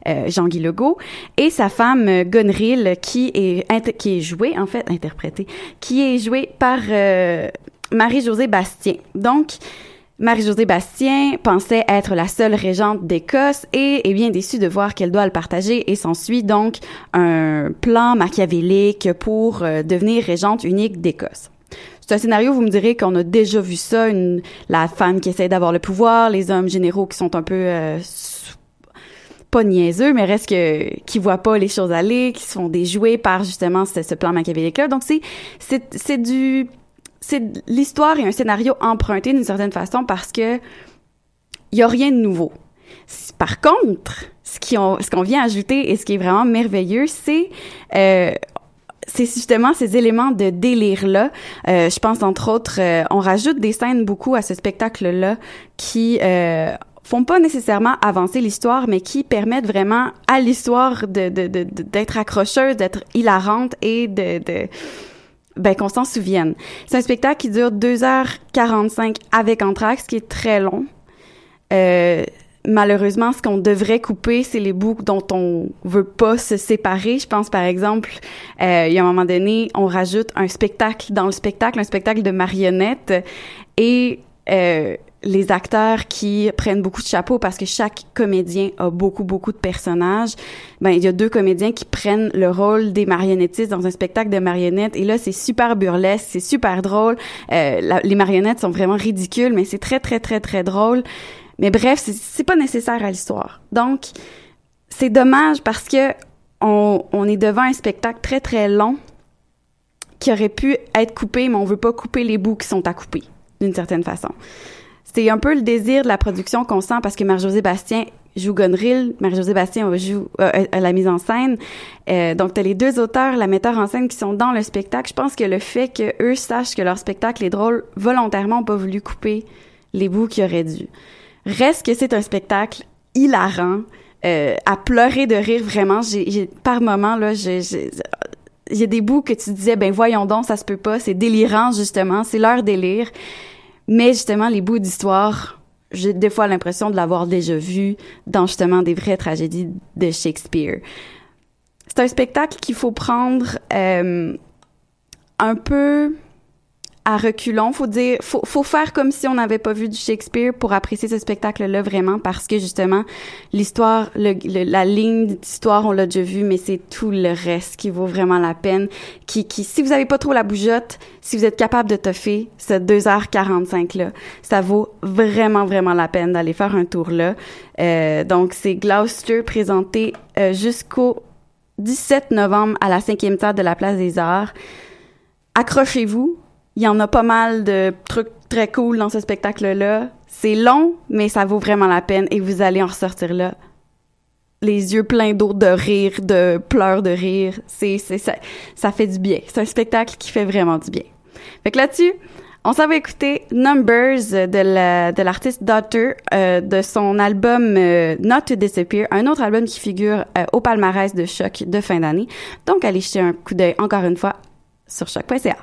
Speaker 3: euh, Jean-Guy Legault, et sa femme Gonril, qui est qui est jouée en fait interprétée, qui est jouée par euh, Marie-Josée Bastien. Donc Marie-Josée Bastien pensait être la seule régente d'Écosse et est bien déçue de voir qu'elle doit le partager et s'ensuit donc un plan machiavélique pour euh, devenir régente unique d'Écosse. C'est un scénario, vous me direz qu'on a déjà vu ça, la femme qui essaie d'avoir le pouvoir, les hommes généraux qui sont un peu euh, pas niaiseux, mais reste que qui voient pas les choses aller, qui se font déjouer par justement ce, ce plan machiavélique-là. Donc c'est c'est c'est du c'est l'histoire et un scénario emprunté d'une certaine façon parce que il y a rien de nouveau. Par contre, ce qui on, ce qu'on vient ajouter et ce qui est vraiment merveilleux, c'est euh, c'est justement ces éléments de délire là. Euh, je pense entre autres, euh, on rajoute des scènes beaucoup à ce spectacle là qui euh, font pas nécessairement avancer l'histoire, mais qui permettent vraiment à l'histoire de de- de- d'être accrocheuse, d'être hilarante et de, de ben qu'on s'en souvienne. C'est un spectacle qui dure 2h45 avec ce qui est très long. Euh, malheureusement, ce qu'on devrait couper, c'est les bouts dont on veut pas se séparer. Je pense, par exemple, euh, il y a un moment donné, on rajoute un spectacle dans le spectacle, un spectacle de marionnettes, et euh, les acteurs qui prennent beaucoup de chapeaux parce que chaque comédien a beaucoup, beaucoup de personnages. Ben, il y a deux comédiens qui prennent le rôle des marionnettistes dans un spectacle de marionnettes. Et là, c'est super burlesque, c'est super drôle. Euh, les marionnettes sont vraiment ridicules, mais c'est très, très, très, très drôle. Mais bref, c'est- c'est pas nécessaire à l'histoire. Donc, c'est dommage parce que on, on est devant un spectacle très, très long qui aurait pu être coupé, mais on veut pas couper les bouts qui sont à couper, d'une certaine façon. C'est un peu le désir de la production qu'on sent parce que Marie-Josée Bastien joue Gonril, Marie-Josée Bastien joue euh, euh, la mise en scène. Euh, donc, t'as les deux auteurs, la metteur en scène qui sont dans le spectacle. Je pense que le fait que eux sachent que leur spectacle est drôle, volontairement, ont pas voulu couper les bouts qu'ils auraient dû. Reste que c'est un spectacle hilarant, euh, à pleurer de rire, vraiment. J'ai, par moment, là, j'ai, j'ai- des bouts que tu disais, ben voyons donc, ça se peut pas, c'est délirant, justement, c'est leur délire. Mais justement, les bouts d'histoire, j'ai des fois l'impression de l'avoir déjà vu dans justement des vraies tragédies de Shakespeare. C'est un spectacle qu'il faut prendre euh, un peu à reculons. Faut dire, faut, faut faire comme si on n'avait pas vu du Shakespeare pour apprécier ce spectacle-là vraiment parce que justement l'histoire, le, le- la ligne d'histoire on l'a déjà vu, mais c'est tout le reste qui vaut vraiment la peine. Qui, qui, si vous avez pas trop la bougeotte, si vous êtes capable de toffer ce 2h45 là, ça vaut vraiment vraiment la peine d'aller faire un tour là. Euh, donc c'est Gloucester présenté euh, jusqu'au 17 novembre à la cinquième salle de la Place des Arts. Accrochez-vous. Il y en a pas mal de trucs très cool dans ce spectacle-là. C'est long, mais ça vaut vraiment la peine et vous allez en ressortir là. Les yeux pleins d'eau de rire, de pleurs de rire. C'est, c'est, ça, ça fait du bien. C'est un spectacle qui fait vraiment du bien. Fait que là-dessus, on s'en va écouter Numbers de la, de l'artiste Daughter, euh, de son album euh, Not to Disappear, un autre album qui figure euh, au palmarès de choc de fin d'année. Donc, allez jeter un coup d'œil encore une fois sur choc.ca.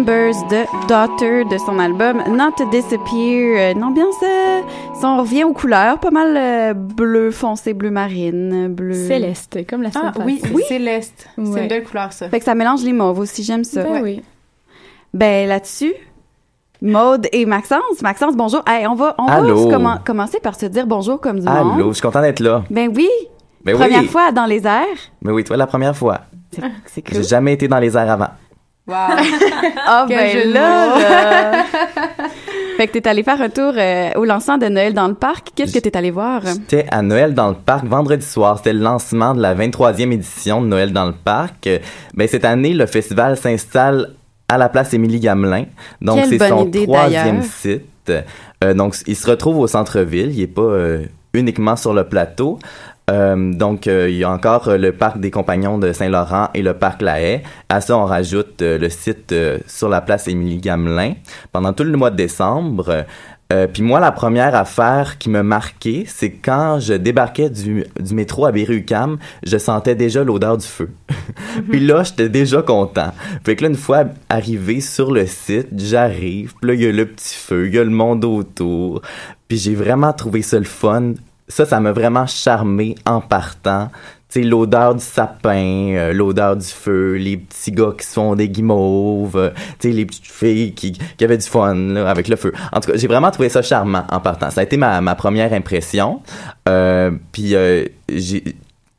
Speaker 3: Numbers de Daughter de son album Not to Disappear. Euh, Une ambiance, euh, si on revient aux couleurs, pas mal euh, bleu foncé, bleu marine, bleu...
Speaker 4: Céleste, comme la
Speaker 5: Ah
Speaker 4: semaine
Speaker 5: oui,
Speaker 4: passée.
Speaker 5: oui. céleste. C'est une belle couleur, ça.
Speaker 3: Fait que ça mélange les mauves aussi, j'aime ça.
Speaker 4: Ben oui.
Speaker 3: Ben là-dessus, Maude et Maxence. Maxence, bonjour. Hey, on va, on va
Speaker 6: Allô?
Speaker 3: se commen- commencer par se dire bonjour comme du
Speaker 6: Allô,
Speaker 3: monde.
Speaker 6: je suis content d'être là.
Speaker 3: Ben oui.
Speaker 6: Ben
Speaker 3: Première
Speaker 6: oui.
Speaker 3: fois dans les airs.
Speaker 6: Mais oui, toi, la première fois.
Speaker 3: C'est
Speaker 6: J'ai jamais été dans les airs avant.
Speaker 5: Wow.
Speaker 3: Ah
Speaker 5: jeu
Speaker 3: ben là, fait que t'es allé faire un tour euh, au lancement de Noël dans le parc. Qu'est-ce que t'es allé voir?
Speaker 6: J'étais à Noël dans le parc vendredi soir. C'était le lancement de la 23e édition de Noël dans le parc. Ben, cette année, le festival s'installe à la place Émilie Gamelin. Donc, c'est
Speaker 3: bonne
Speaker 6: son
Speaker 3: idée,
Speaker 6: troisième
Speaker 3: d'ailleurs.
Speaker 6: site. Euh, donc, il se retrouve au centre-ville. Il est pas euh, uniquement sur le plateau. Euh, donc, euh, il y a encore euh, le parc des Compagnons de Saint-Laurent et le parc La Haye. À ça, on rajoute euh, le site euh, sur la place Émilie-Gamelin pendant tout le mois de décembre. Puis moi, la première affaire qui me marquait, c'est quand je débarquais du, du métro à Berry-UQAM, je sentais déjà l'odeur du feu. puis là, j'étais déjà content. Fait que là, une fois arrivé sur le site, j'arrive, puis là, il y a le petit feu, il y a le monde autour. Puis j'ai vraiment trouvé ça le fun. Ça, ça m'a vraiment charmé en partant. Tu sais, l'odeur du sapin, euh, l'odeur du feu, les petits gars qui se font des guimauves, euh, tu sais, les petites filles qui, qui avaient du fun là, avec le feu. En tout cas, j'ai vraiment trouvé ça charmant en partant. Ça a été ma, ma première impression. Euh, puis euh,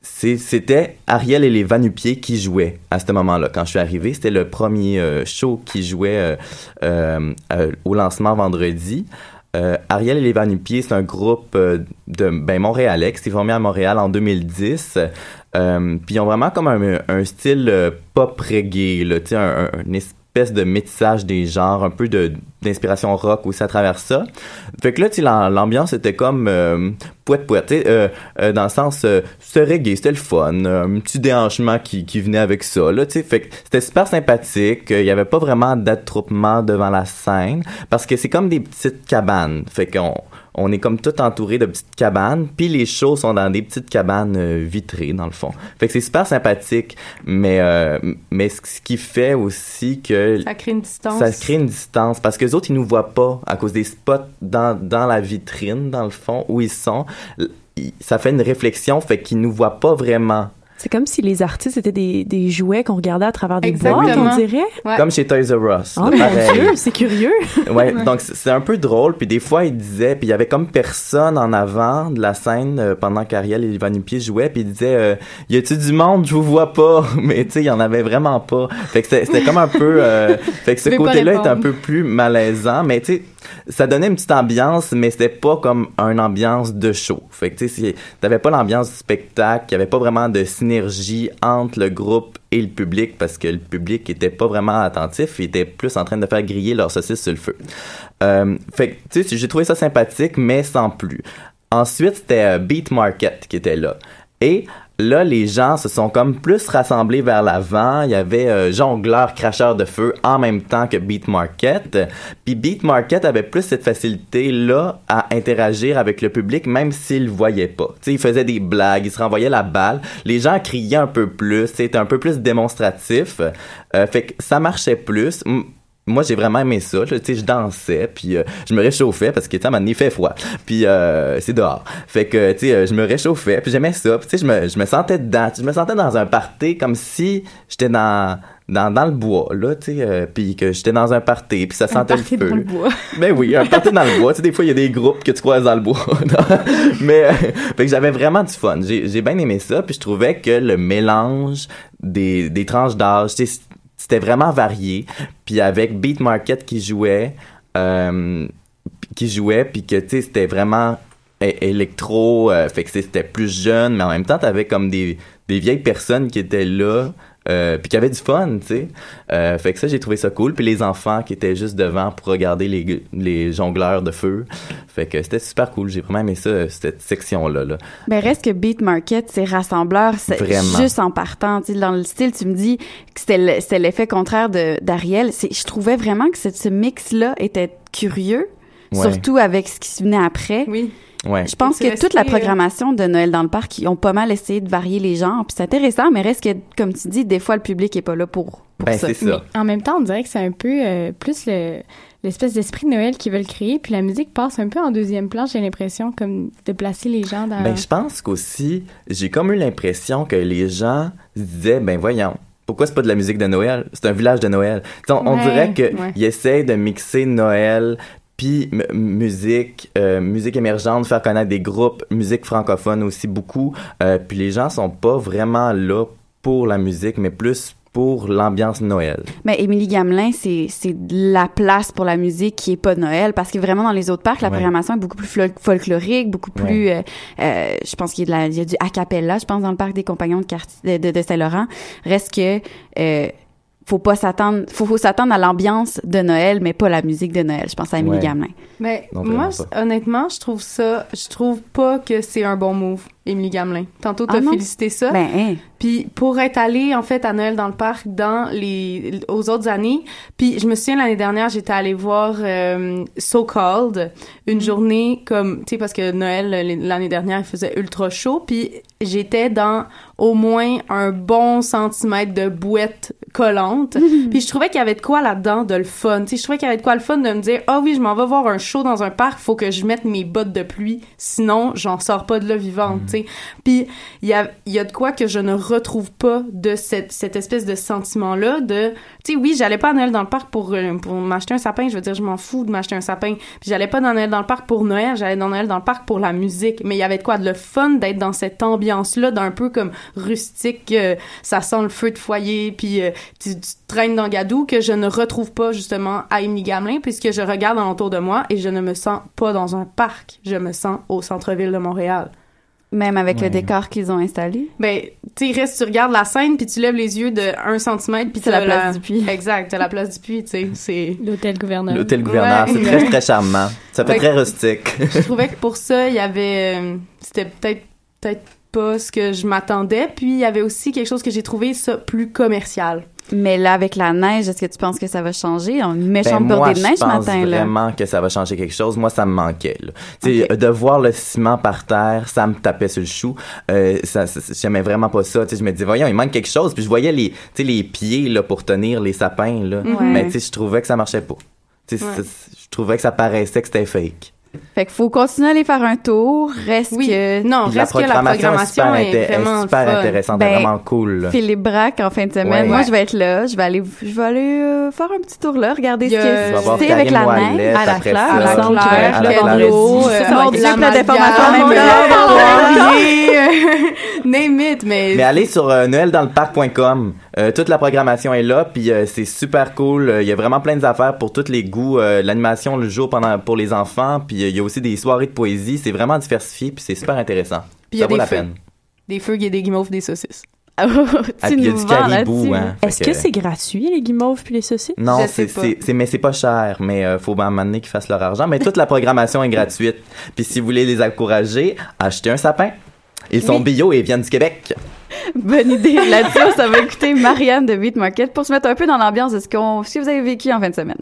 Speaker 6: c'était Ariel et les Vanupiers qui jouaient à ce moment-là. Quand je suis arrivé, c'était le premier show qui jouait au lancement vendredi. Euh, Ariel et les Vanupiers, c'est un groupe euh, de ben, montréalais qui s'est formé à Montréal en 2010. Euh, Puis ils ont vraiment comme un, style pop reggae, là, un, un- espèce de métissage des genres, un peu de d'inspiration rock aussi à travers ça. Fait que là, tu l'ambiance était comme euh, poète euh, euh, dans le sens, euh, c'était reggae, c'était le fun, un petit déhanchement qui, qui venait avec ça, là, tu. Fait que c'était super sympathique, il y avait pas vraiment d'attroupement devant la scène, parce que c'est comme des petites cabanes. Fait qu'on on est comme tout entouré de petites cabanes, puis les shows sont dans des petites cabanes euh, vitrées dans le fond. Fait que c'est super sympathique, mais euh, mais ce qui fait aussi que
Speaker 5: Ça crée une distance.
Speaker 6: ça crée une distance parce que les autres ils nous voient pas à cause des spots dans dans la vitrine dans le fond où ils sont. Ça fait une réflexion, fait qu'ils nous voient pas vraiment.
Speaker 11: C'est comme si les artistes étaient des, des jouets qu'on regardait à travers des
Speaker 5: Exactement.
Speaker 11: boîtes, on dirait.
Speaker 6: Comme chez Toys R Us.
Speaker 11: Oh mon. Dieu, c'est curieux.
Speaker 6: ouais, donc c'est un peu drôle. Puis des fois, il disait, puis il y avait comme personne en avant de la scène euh, pendant qu'Ariel et Ivan Pied jouaient, puis il disait, euh, y a-tu du monde, je vous vois pas. Mais tu sais, il y en avait vraiment pas. Fait que c'était c'était comme un peu, euh, fait que ce côté-là est un peu plus malaisant. Mais tu sais, ça donnait une petite ambiance, mais c'était pas comme une ambiance de show. Fait que tu sais, t'avais pas l'ambiance du spectacle, il avait pas vraiment de synergie entre le groupe et le public parce que le public était pas vraiment attentif, il était plus en train de faire griller leur saucisse sur le feu. Euh, fait que tu sais, j'ai trouvé ça sympathique, mais sans plus. Ensuite, c'était euh, Beat Market qui était là. Et là, les gens se sont comme plus rassemblés vers l'avant. Il y avait euh, jongleur, cracheur de feu en même temps que Beat Market. Puis Beat Market avait plus cette facilité-là à interagir avec le public, même s'ils le voyaient pas. Tu sais, ils faisaient des blagues, ils se renvoyaient la balle. Les gens criaient un peu plus, c'était un peu plus démonstratif. Euh, fait que ça marchait plus. Moi, j'ai vraiment aimé ça. Tu sais, je dansais, puis euh, je me réchauffais parce que, tu sais, il fait froid. Puis euh, c'est dehors. Fait que, tu sais, euh, je me réchauffais, puis j'aimais ça. Puis, tu sais, je me, je me sentais dedans. Je me sentais dans un party comme si j'étais dans, dans, dans le bois, là, tu sais, euh, puis que j'étais dans un party, puis ça sentait le feu.
Speaker 5: dans le bois.
Speaker 6: Ben oui, un party dans le bois. Tu sais, des fois, il y a des groupes que tu croises dans le bois. Mais, euh, fait que j'avais vraiment du fun. J'ai j'ai bien aimé ça, puis je trouvais que le mélange des, des tranches d'âge, tu sais, c'était vraiment varié. Puis avec Beat Market qui jouait, euh, qui jouait, puis que, tu sais, c'était vraiment électro, euh, fait que c'était plus jeune, mais en même temps, t'avais comme des, des vieilles personnes qui étaient là, euh, puis qui avaient du fun, tu sais. Euh, fait que ça, j'ai trouvé ça cool. Puis les enfants qui étaient juste devant pour regarder les, les jongleurs de feu. Fait que c'était super cool. J'ai vraiment aimé ça, cette section-là. Là.
Speaker 3: Ben reste que Beat Market, c'est rassembleur, c'est juste en partant. Tu sais, dans le style, tu me dis que c'était le- c'était l'effet contraire de d'Ariel. C'est- Je trouvais vraiment que ce, ce mix-là était curieux,
Speaker 6: Ouais.
Speaker 3: surtout avec ce qui venait après.
Speaker 5: Oui.
Speaker 6: Ouais.
Speaker 3: Je pense que toute la
Speaker 5: euh,
Speaker 3: programmation de Noël dans le parc, ils ont pas mal essayé de varier les genres. Puis c'est intéressant, mais reste que, comme tu dis, des fois, le public est pas là pour, pour
Speaker 6: Ben,
Speaker 3: ça.
Speaker 6: c'est ça.
Speaker 4: Mais en même temps, on dirait que c'est un peu euh, plus le l'espèce d'esprit de Noël qu'ils veulent créer, puis la musique passe un peu en deuxième plan, j'ai l'impression, comme de placer les gens dans...
Speaker 6: Ben, je pense qu'aussi, j'ai comme eu l'impression que les gens se disaient, ben voyons, pourquoi c'est pas de la musique de Noël? C'est un village de Noël. On, on dirait qu'ils
Speaker 4: ouais.
Speaker 6: essayent de mixer Noël puis musique, euh, musique émergente, faire connaître des groupes, musique francophone aussi beaucoup. Euh, puis les gens sont pas vraiment là pour la musique, mais plus pour l'ambiance Noël.
Speaker 3: Mais Émilie Gamelin, c'est la place pour la musique qui est pas de Noël parce que vraiment dans les autres parcs, la
Speaker 6: Ouais.
Speaker 3: programmation est beaucoup plus fol- folklorique, beaucoup plus. euh, euh, je pense qu'il y a y du a cappella, je pense dans le parc des Compagnons de quartier de, de, de Saint-Laurent. Reste que euh, faut pas s'attendre, faut, faut s'attendre à l'ambiance de Noël, mais pas la musique de Noël. Je pense à Émilie
Speaker 6: Ouais.
Speaker 3: Gamelin.
Speaker 5: Mais
Speaker 6: Non,
Speaker 5: moi, je- honnêtement, je trouve ça, je trouve pas que c'est un bon move. Émilie Gamelin. Tantôt,
Speaker 3: Ah
Speaker 5: t'as
Speaker 3: non?
Speaker 5: félicité ça.
Speaker 3: Ben, hein.
Speaker 5: Puis pour être allée, en fait, à Noël dans le parc dans les aux autres années, puis je me souviens l'année dernière, j'étais allée voir euh, So Called, une journée comme, tu sais, parce que Noël, l'année dernière, il faisait ultra chaud, puis j'étais dans au moins un bon centimètre de bouette collante. Puis je trouvais qu'il y avait de quoi là-dedans de le fun. Tu sais, je trouvais qu'il y avait de quoi le fun de me dire "Ah oui, je m'en vais voir un show dans un parc, faut que je mette mes bottes de pluie, sinon j'en sors pas de là vivante", Puis il y a y a de quoi que je ne retrouve pas de cette cette espèce de sentiment là de tu sais oui, j'allais pas à Noël dans le parc pour euh, pour m'acheter un sapin, je veux dire je m'en fous de m'acheter un sapin. Puis j'allais pas dans Noël dans le parc pour Noël, j'allais dans Noël dans le parc pour la musique, mais il y avait de quoi de le fun d'être dans cette ambiance là d'un peu comme rustique, euh, ça sent le feu de foyer puis euh, tu, traînes dans Gadou que je ne retrouve pas justement à Émilie Gamelin puisque je regarde autour de moi et je ne me sens pas dans un parc, je me sens au centre-ville de Montréal.
Speaker 3: Même avec le décor qu'ils ont installé.
Speaker 5: Ben, tu sais, reste, tu regardes la scène, puis tu lèves les yeux de 1 cm, puis
Speaker 3: C'est
Speaker 5: t'as
Speaker 3: la place du puits.
Speaker 5: Exact, t'as la place du puits, tu sais, c'est...
Speaker 4: L'hôtel gouverneur.
Speaker 6: L'hôtel gouverneur,
Speaker 5: Ouais.
Speaker 6: c'est très, très charmant. Ça fait
Speaker 5: Fait
Speaker 6: très
Speaker 5: que-
Speaker 6: rustique.
Speaker 5: Je trouvais que pour ça, il y avait... euh, C'était peut-être peut-être pas ce que je m'attendais, puis il y avait aussi quelque chose que j'ai trouvé ça plus commercial.
Speaker 3: Mais là, avec la neige, est-ce que tu penses que ça va changer? On méchante
Speaker 6: Ben, moi,
Speaker 3: de neige
Speaker 6: je
Speaker 3: ce
Speaker 6: pense
Speaker 3: matin, là.
Speaker 6: vraiment que ça va changer quelque chose. Moi, ça me manquait. Là. Sais, De voir le ciment par terre, ça me tapait sur le chou. Euh, ça, ça- j'aimais vraiment pas ça. Tu sais, je me disais, voyons, il manque quelque chose. Puis je voyais les, tu sais, les pieds là, pour tenir les sapins. Là.
Speaker 3: Ouais.
Speaker 6: Mais tu sais, je trouvais que ça marchait pas. Tu sais,
Speaker 3: Ouais.
Speaker 6: Je trouvais que ça paraissait que c'était fake.
Speaker 3: Fait qu'il faut continuer à aller faire un tour. Reste que...
Speaker 5: Non,
Speaker 6: Puis la programmation, est super, inté- est super intéressante,
Speaker 3: Ben,
Speaker 6: est vraiment cool. là.
Speaker 3: Philippe Braque en fin de semaine.
Speaker 6: Ouais.
Speaker 3: Moi,
Speaker 6: Ouais.
Speaker 3: je vais être là. Je vais aller, je vais aller euh, faire un petit tour là, regarder
Speaker 5: Il
Speaker 3: ce
Speaker 6: Tu
Speaker 3: sais, avec la neige, à la fleur, que
Speaker 6: à la fleur.
Speaker 3: l'eau.
Speaker 5: Euh,
Speaker 3: Ça, mon Dieu,
Speaker 5: la
Speaker 3: plein d'informations en même temps.
Speaker 5: Name it, mais...
Speaker 6: Mais allez sur euh, noeldansleparc.com. Euh, toute la programmation est là, puis euh, c'est super cool. Euh, Il y a vraiment plein d'affaires pour tous les goûts. Euh, L'animation le jour pendant pour les enfants, puis euh, il y a aussi des soirées de poésie. C'est vraiment diversifié, puis c'est super intéressant.
Speaker 5: Puis il y a
Speaker 6: Ça vaut
Speaker 5: des
Speaker 6: la
Speaker 5: feux.
Speaker 6: peine.
Speaker 5: Des feux, des guimauves, des saucisses.
Speaker 6: Ah, puis il y a du caribou, hein. Fait
Speaker 11: Est-ce que c'est gratuit, les guimauves puis les saucisses?
Speaker 6: Non, c'est, mais c'est pas cher, mais euh, faut moment donné qu'ils fassent leur argent. Mais toute la programmation est gratuite. Puis si vous voulez les encourager, achetez un sapin. Ils sont bio et viennent du Québec.
Speaker 3: Bonne idée. Là-dessus, ça va écouter Marianne de Beat Market pour se mettre un peu dans l'ambiance de ce, qu'on, ce que vous avez vécu en fin de semaine.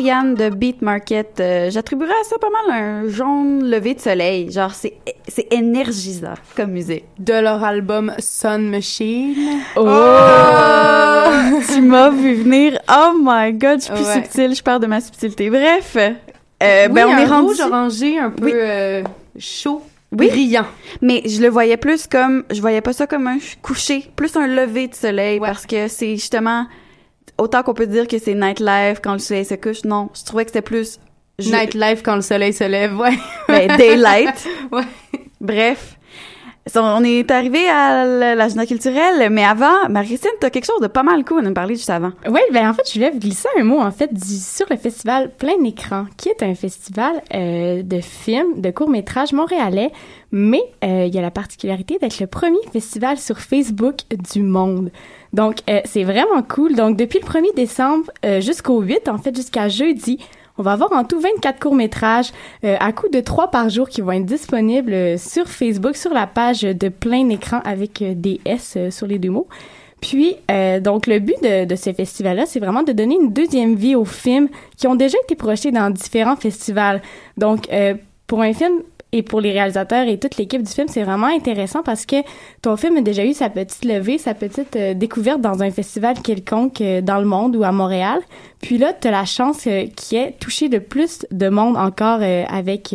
Speaker 3: De Beat Market. Euh, J'attribuerais à ça pas mal un jaune levé de soleil. Genre, c'est c'est énergisant comme musique.
Speaker 5: De leur album Sun Machine.
Speaker 3: Oh! tu m'as vu venir. Oh my god, je suis plus
Speaker 5: Ouais.
Speaker 3: subtile, je perds de ma subtilité. Bref, euh,
Speaker 5: Oui,
Speaker 3: ben on
Speaker 5: un
Speaker 3: est rendu
Speaker 5: rouge orangé un peu
Speaker 3: Oui.
Speaker 5: euh, chaud,
Speaker 3: Oui.
Speaker 5: brillant.
Speaker 3: Mais je le voyais plus comme, je voyais pas ça comme un coucher, plus un lever de soleil parce que c'est justement autant qu'on peut dire que c'est nightlife quand le soleil se couche. Non, je trouvais que c'était plus je-
Speaker 5: Nightlife quand le soleil se lève, ouais.
Speaker 3: ben, daylight.
Speaker 5: ouais.
Speaker 3: Bref. On est arrivé à l'agenda culturel, mais avant, Marie-Christine, t'as quelque chose de pas mal cool à nous parler juste avant.
Speaker 4: Oui, ben en fait, je voulais vous glisser un mot en fait du, sur le festival Plein Écran, qui est un festival euh, de films, de courts-métrages montréalais, mais euh, il y a la particularité d'être le premier festival sur Facebook du monde. Donc, euh, c'est vraiment cool. Donc, depuis le 1er décembre euh, jusqu'au 8, en fait, jusqu'à jeudi, on va avoir en tout 24 courts-métrages euh, à coup de 3 par jour qui vont être disponibles sur Facebook, sur la page de plein écran avec des S sur les deux mots. Puis, donc, le but de, ce festival-là, c'est vraiment de donner une deuxième vie aux films qui ont déjà été projetés dans différents festivals. Donc, pour un film et pour les réalisateurs et toute l'équipe du film, c'est vraiment intéressant parce que ton film a déjà eu sa petite levée, sa petite euh, découverte dans un festival quelconque euh, dans le monde ou à Montréal. Puis là, tu as la chance euh, qu'il ait touché de plus de monde encore avec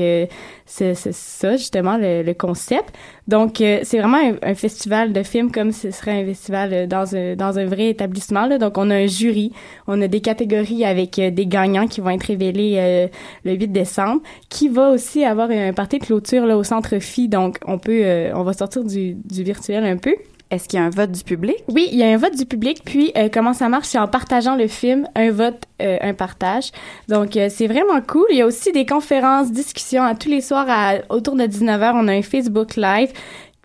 Speaker 4: ça, justement, le, le concept. Donc, euh, c'est vraiment un, un festival de films comme ce serait un festival euh, dans un, dans un vrai établissement. Là. Donc, on a un jury, on a des catégories avec euh, des gagnants qui vont être révélés euh, le 8 décembre, qui va aussi avoir un party de clôture là, au Centre Phi. Donc, on peut, euh, on va sortir du, du virtuel un peu.
Speaker 3: Est-ce qu'il y a un vote du public?
Speaker 4: Oui, il y a un vote du public. Puis, euh, comment ça marche? C'est en partageant le film, un vote, euh, un partage. Donc, euh, c'est vraiment cool. Il y a aussi des conférences, discussions à tous les soirs à, autour de 19h. On a un Facebook Live.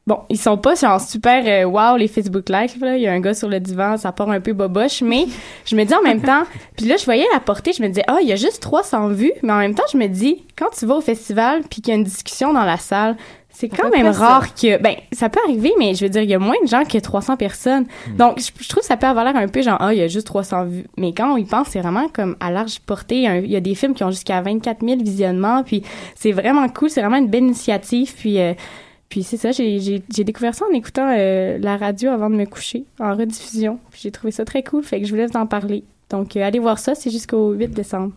Speaker 4: Bon, ils sont pas genre super wow les Facebook Live là, il y a un gars sur le divan, ça part un peu boboche, mais je me dis en même temps, puis là je voyais la portée, je me disais ah, il y a juste 300 vues, mais en même temps je me dis quand tu vas au festival puis qu'il y a une discussion dans la salle, c'est quand même
Speaker 3: ça?
Speaker 4: rare que ben ça peut arriver mais je veux dire il y a moins de gens que 300 personnes. Donc je, je trouve que ça peut avoir l'air un peu genre ah, il y a juste 300 vues, mais quand on y pense, c'est vraiment comme à large portée, il y a, un- il y a des films qui ont jusqu'à 24 000 visionnements puis c'est vraiment cool, c'est vraiment une belle initiative puis euh, puis c'est ça, j'ai, j'ai, j'ai découvert ça en écoutant euh, la radio avant de me coucher, en rediffusion. Puis j'ai trouvé ça très cool, fait que je voulais vous en parler. Donc, euh, allez voir ça, c'est jusqu'au 8 décembre.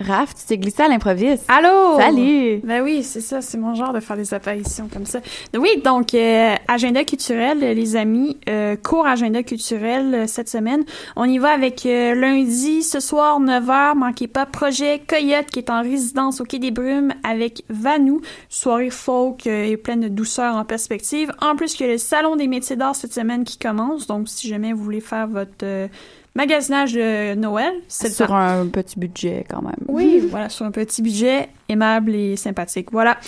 Speaker 3: Raph, tu t'es glissé à l'improviste.
Speaker 15: Allô?
Speaker 3: Salut!
Speaker 15: Ben oui, c'est ça, c'est mon genre de faire des apparitions comme ça. Oui, donc, euh, agenda culturel, les amis, euh, cours agenda culturel euh, cette semaine. On y va avec euh, lundi, ce soir, 9h, manquez pas, projet Coyote qui est en résidence au Quai des Brumes avec Vanou, soirée folk euh, et pleine de douceur en perspective. En plus, il y a le Salon des métiers d'art cette semaine qui commence, donc si jamais vous voulez faire votre euh, magasinage de Noël, c'est
Speaker 3: Sur
Speaker 15: temps.
Speaker 3: un petit budget quand même.
Speaker 15: Oui, voilà, sur un petit budget aimable et sympathique. Voilà.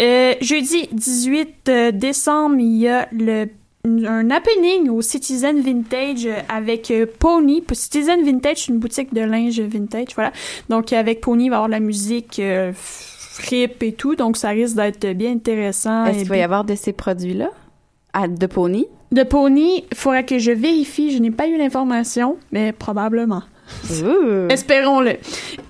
Speaker 15: Euh, jeudi 18 euh, décembre, il y a le un happening au Citizen Vintage avec euh, Pony. Citizen Vintage, c'est une boutique de linge vintage, voilà. Donc avec Pony, il va y avoir de la musique euh, frip et tout, donc ça risque d'être bien intéressant.
Speaker 3: Est-ce qu'il va y avoir de ces produits-là? À, de Pony?
Speaker 15: De Pony, il faudrait que je vérifie, je n'ai pas eu l'information, mais probablement. Espérons-le.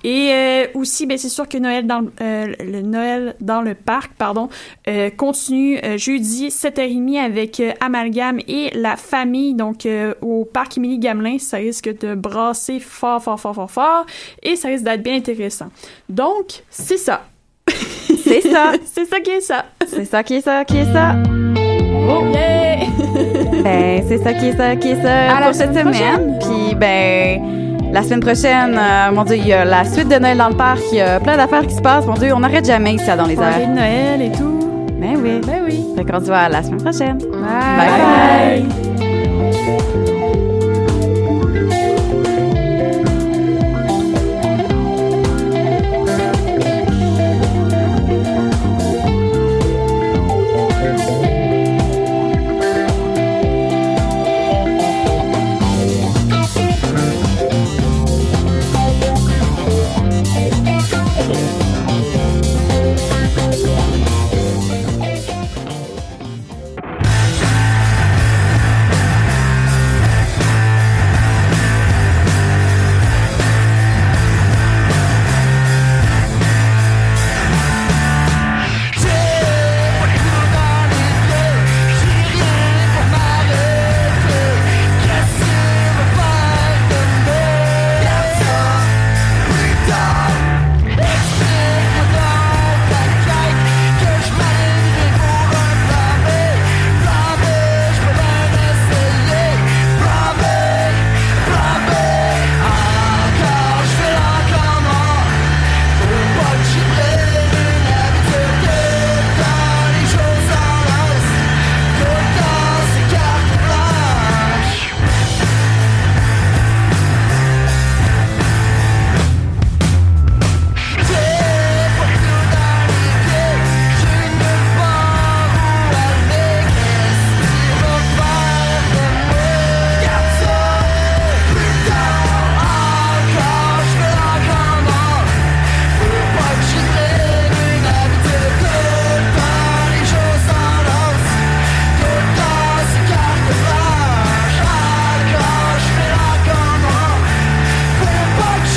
Speaker 15: Et euh, aussi, ben, c'est sûr que Noël dans le- euh, le Noël dans le parc, pardon, euh, continue jeudi 7h30 avec Amalgame et la famille, donc au parc Émilie Gamelin. Ça risque de brasser fort, fort, fort, fort, fort, et ça risque d'être bien intéressant. Donc, c'est ça.
Speaker 3: C'est ça.
Speaker 15: c'est ça qui est ça.
Speaker 3: C'est ça qui est ça, qui est ça.
Speaker 15: Oh, yeah!
Speaker 3: Ben, c'est ça qui est ça, qui est ça
Speaker 15: À la
Speaker 3: pour cette
Speaker 15: semaine.
Speaker 3: Puis, ben, la semaine prochaine, euh, mon Dieu, il y a la suite de Noël dans le parc. Il y a plein d'affaires qui se passent. Mon Dieu, on n'arrête jamais ici à dans les airs.
Speaker 15: de Noël et tout.
Speaker 3: Ben oui.
Speaker 15: Ben oui.
Speaker 3: Fait qu'on se voit la semaine prochaine.
Speaker 15: Bye.
Speaker 3: bye.
Speaker 15: bye.